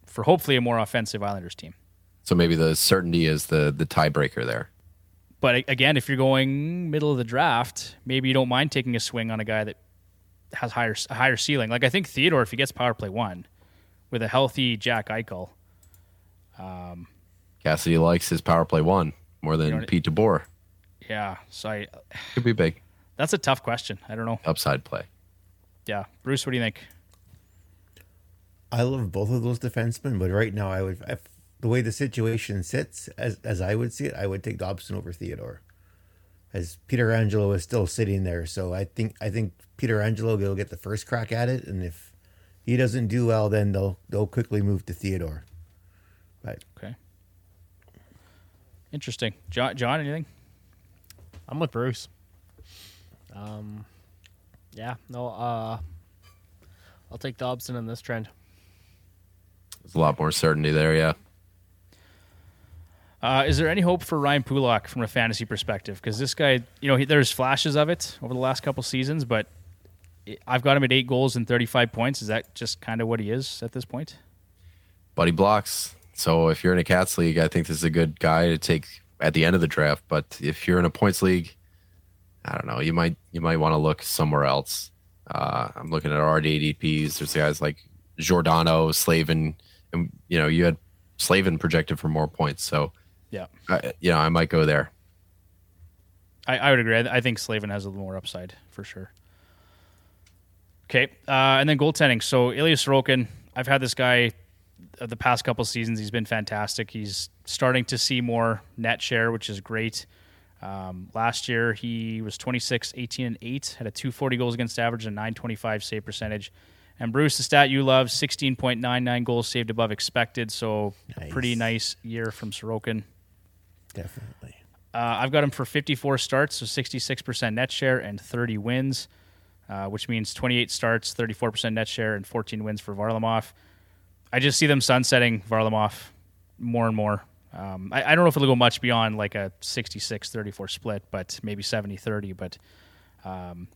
for hopefully a more offensive Islanders team. So maybe the certainty is the the tiebreaker there. But again, if you're going middle of the draft, maybe you don't mind taking a swing on a guy that has higher a higher ceiling. Like I think Theodore, if he gets power play one with a healthy Jack Eichel, um, Cassidy likes his power play one more than You know, Pete DeBoer. Yeah. So I, Could be big that's a tough question. I don't know. upside play. Yeah, Bruce, what do you think? I love both of those defensemen, but right now I would, if the way the situation sits, as as I would see it, I would take Dobson over Theodore, as Pietrangelo is still sitting there. So I think I think Pietrangelo will get the first crack at it, and if he doesn't do well, then they'll they'll quickly move to Theodore. But Okay. Interesting. John, John anything? I'm with Bruce. Um, yeah, no, uh, I'll take Dobson in this trend. There's a lot more certainty there. Yeah. Uh, is there any hope for Ryan Pulock from a fantasy perspective? Because this guy, you know, he, there's flashes of it over the last couple seasons, but I- I've got him at eight goals and 35 points. Is that just kind of what he is at this point? Buddy blocks. So if you're in a cats league, I think this is a good guy to take at the end of the draft. But if you're in a points league, I don't know. You might you might want to look somewhere else. Uh, I'm looking at our ADPs. There's guys like Giordano, Slavin, and you know you had Slavin projected for more points. So Yeah. I, you know I might go there. I, I would agree. I, I think Slavin has a little more upside for sure. Okay, uh, and then goaltending. So Ilya Sorokin, I've had this guy uh, the past couple seasons. He's been fantastic. He's starting to see more net share, which is great. Um, last year he was 26, 18, and 8, had a 240 goals against average and 925 save percentage. And Bruce, the stat you love, 16.99 goals saved above expected. So Nice. pretty nice year from Sorokin. definitely, Uh, I've got him for 54 starts, so 66% net share and 30 wins, uh, which means 28 starts, 34% net share, and 14 wins for Varlamov. I just see them sunsetting Varlamov more and more. Um, I, I don't know if it'll go much beyond like a 66-34 split, but maybe 70-30. But um,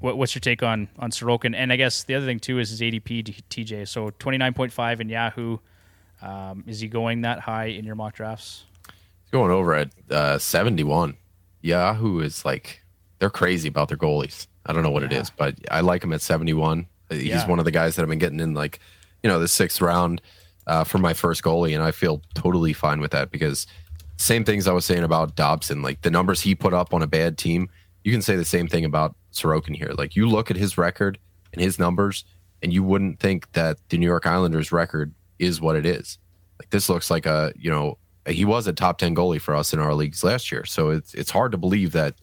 what, what's your take on on Sorokin? And I guess the other thing too is his ADP TJ. So twenty nine point five in Yahoo. Um, is he going that high in your mock drafts? He's going over at uh, seventy one. Yahoo is like they're crazy about their goalies. I don't know what it Yeah. is, but I like him at seventy one. He's Yeah. one of the guys that I've been getting in like you know the sixth round uh, for my first goalie, and I feel totally fine with that because same things I was saying about Dobson, like the numbers he put up on a bad team. You can say the same thing about Sorokin here. Like you look at his record and his numbers, and you wouldn't think that the New York Islanders record is what it is. Like this looks like a you know he was a top ten goalie for us in our leagues last year. So it's it's hard to believe that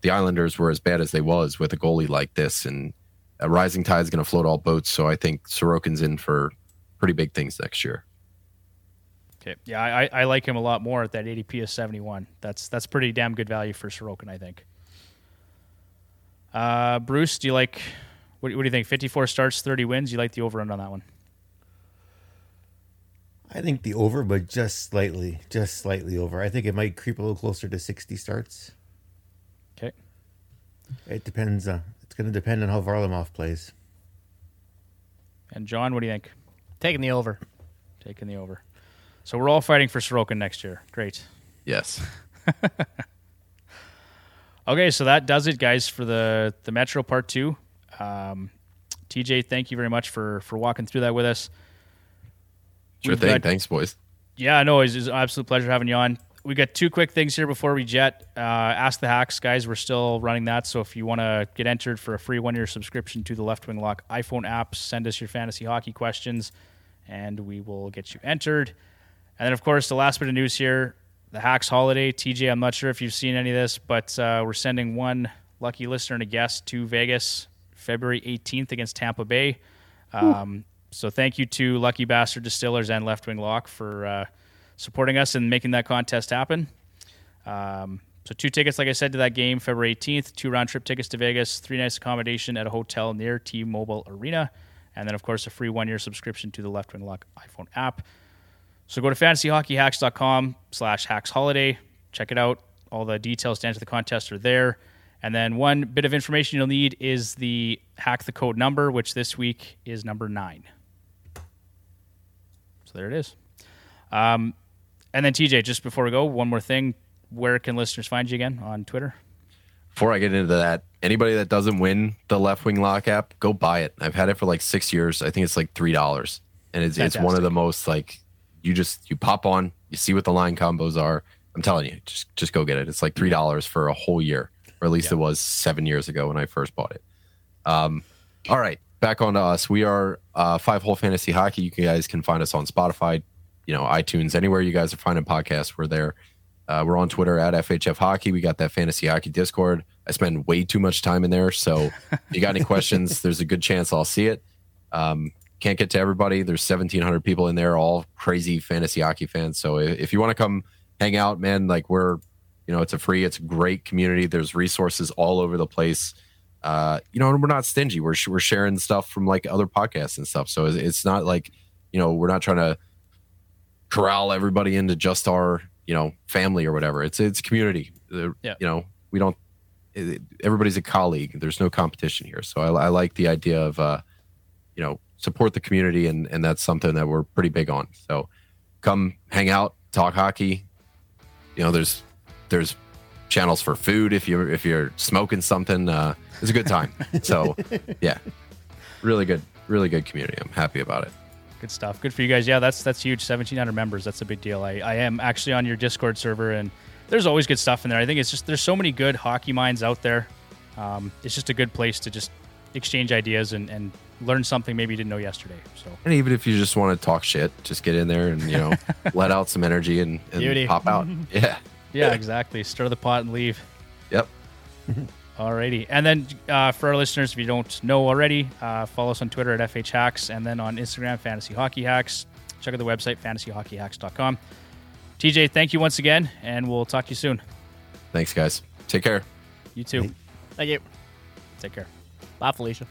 the Islanders were as bad as they was with a goalie like this, and a rising tide is going to float all boats. So I think Sorokin's in for pretty big things next year. Okay, yeah, I, I like him a lot more at that ADP of seventy one. That's that's pretty damn good value for Sorokin, I think. Uh, Bruce, do you like? What, do- what do you think? Fifty four starts, thirty wins. You like the over under on that one? I think the over, but just slightly, just slightly over. I think it might creep a little closer to 60 starts. Okay. It depends. Uh, it's going to depend on how Varlamov plays. And John, what do you think? Taking the over. Taking the over. So we're all fighting for Sorokin next year. Great. Yes. Okay, so that does it, guys, for the the Metro Part Two. Um, TJ, thank you very much for for walking through that with us. Sure We've thing. got- Thanks, boys. Yeah, no, it's, it's an absolute pleasure having you on. We got two quick things here before we jet. Uh, Ask the Hacks, guys. We're still running that. So if you want to get entered for a free one year subscription to the Left Wing Lock iPhone app, send us your fantasy hockey questions and we will get you entered. And then, of course, the last bit of news here the Hacks holiday. TJ, I'm not sure if you've seen any of this, but uh, we're sending one lucky listener and a guest to Vegas February 18th against Tampa Bay. Um, so thank you to Lucky Bastard Distillers and Left Wing Lock for uh, supporting us and making that contest happen. Um, so two tickets, like I said, to that game February 18th, two round trip tickets to Vegas, three nights accommodation at a hotel near T-Mobile Arena, and then of course a free one year subscription to the Left Wing Lock iPhone app. So go to fantasyhockeyhacks.com slash hacks holiday. Check it out. All the details to enter the contest are there. And then one bit of information you'll need is the hack the code number, which this week is number nine. So there it is. Um, and then TJ, just before we go, one more thing. Where can listeners find you again on Twitter? Before I get into that, anybody that doesn't win the left wing lock app, go buy it. I've had it for like six years. I think it's like three dollars, and it's it's one of the most like you just you pop on, you see what the line combos are. I'm telling you, just just go get it. It's like three dollars for a whole year, or at least it was seven years ago when I first bought it. Um, all right, back on to us. We are uh, Five Hole Fantasy Hockey. You guys can find us on Spotify, you know, iTunes, anywhere you guys are finding podcasts. We're there. Uh, we're on Twitter at FHF Hockey. We got that Fantasy Hockey Discord. I spend way too much time in there. So if you got any questions, there's a good chance I'll see it. Um, can't get to everybody. There's 1,700 people in there, all crazy fantasy hockey fans. So if, if you want to come hang out, man, like we're, you know, it's a free, it's a great community. There's resources all over the place. Uh, you know, and we're not stingy. We're we're sharing stuff from like other podcasts and stuff. So it's, it's not like, you know, we're not trying to corral everybody into just our you know family or whatever. It's it's community. Yeah. you know we don't it, everybody's a colleague. There's no competition here. So I, I like the idea of uh you know support the community and and that's something that we're pretty big on. So come hang out talk hockey. You know there's there's channels for food if you're if you're smoking something uh it's a good time. So yeah. Really good really good community. I'm happy about it Good stuff. Good for you guys. Yeah, that's that's huge. Seventeen hundred members. That's a big deal. I, I am actually on your Discord server, and there's always good stuff in there. I think it's just there's so many good hockey minds out there. Um, it's just a good place to just exchange ideas and, and learn something maybe you didn't know yesterday. So And even if you just want to talk shit, just get in there and you know let out some energy and, and pop out. Yeah. yeah, exactly. Stir the pot and leave. Yep. Alrighty. And then uh, for our listeners, if you don't know already, uh, follow us on Twitter at FH Hacks and then on Instagram, Fantasy Hockey Hacks. Check out the website, fantasyhockeyhacks.com. TJ, thank you once again, and we'll talk to you soon. Thanks, guys. Take care. You too. Thank you. Take care. Bye, Felicia.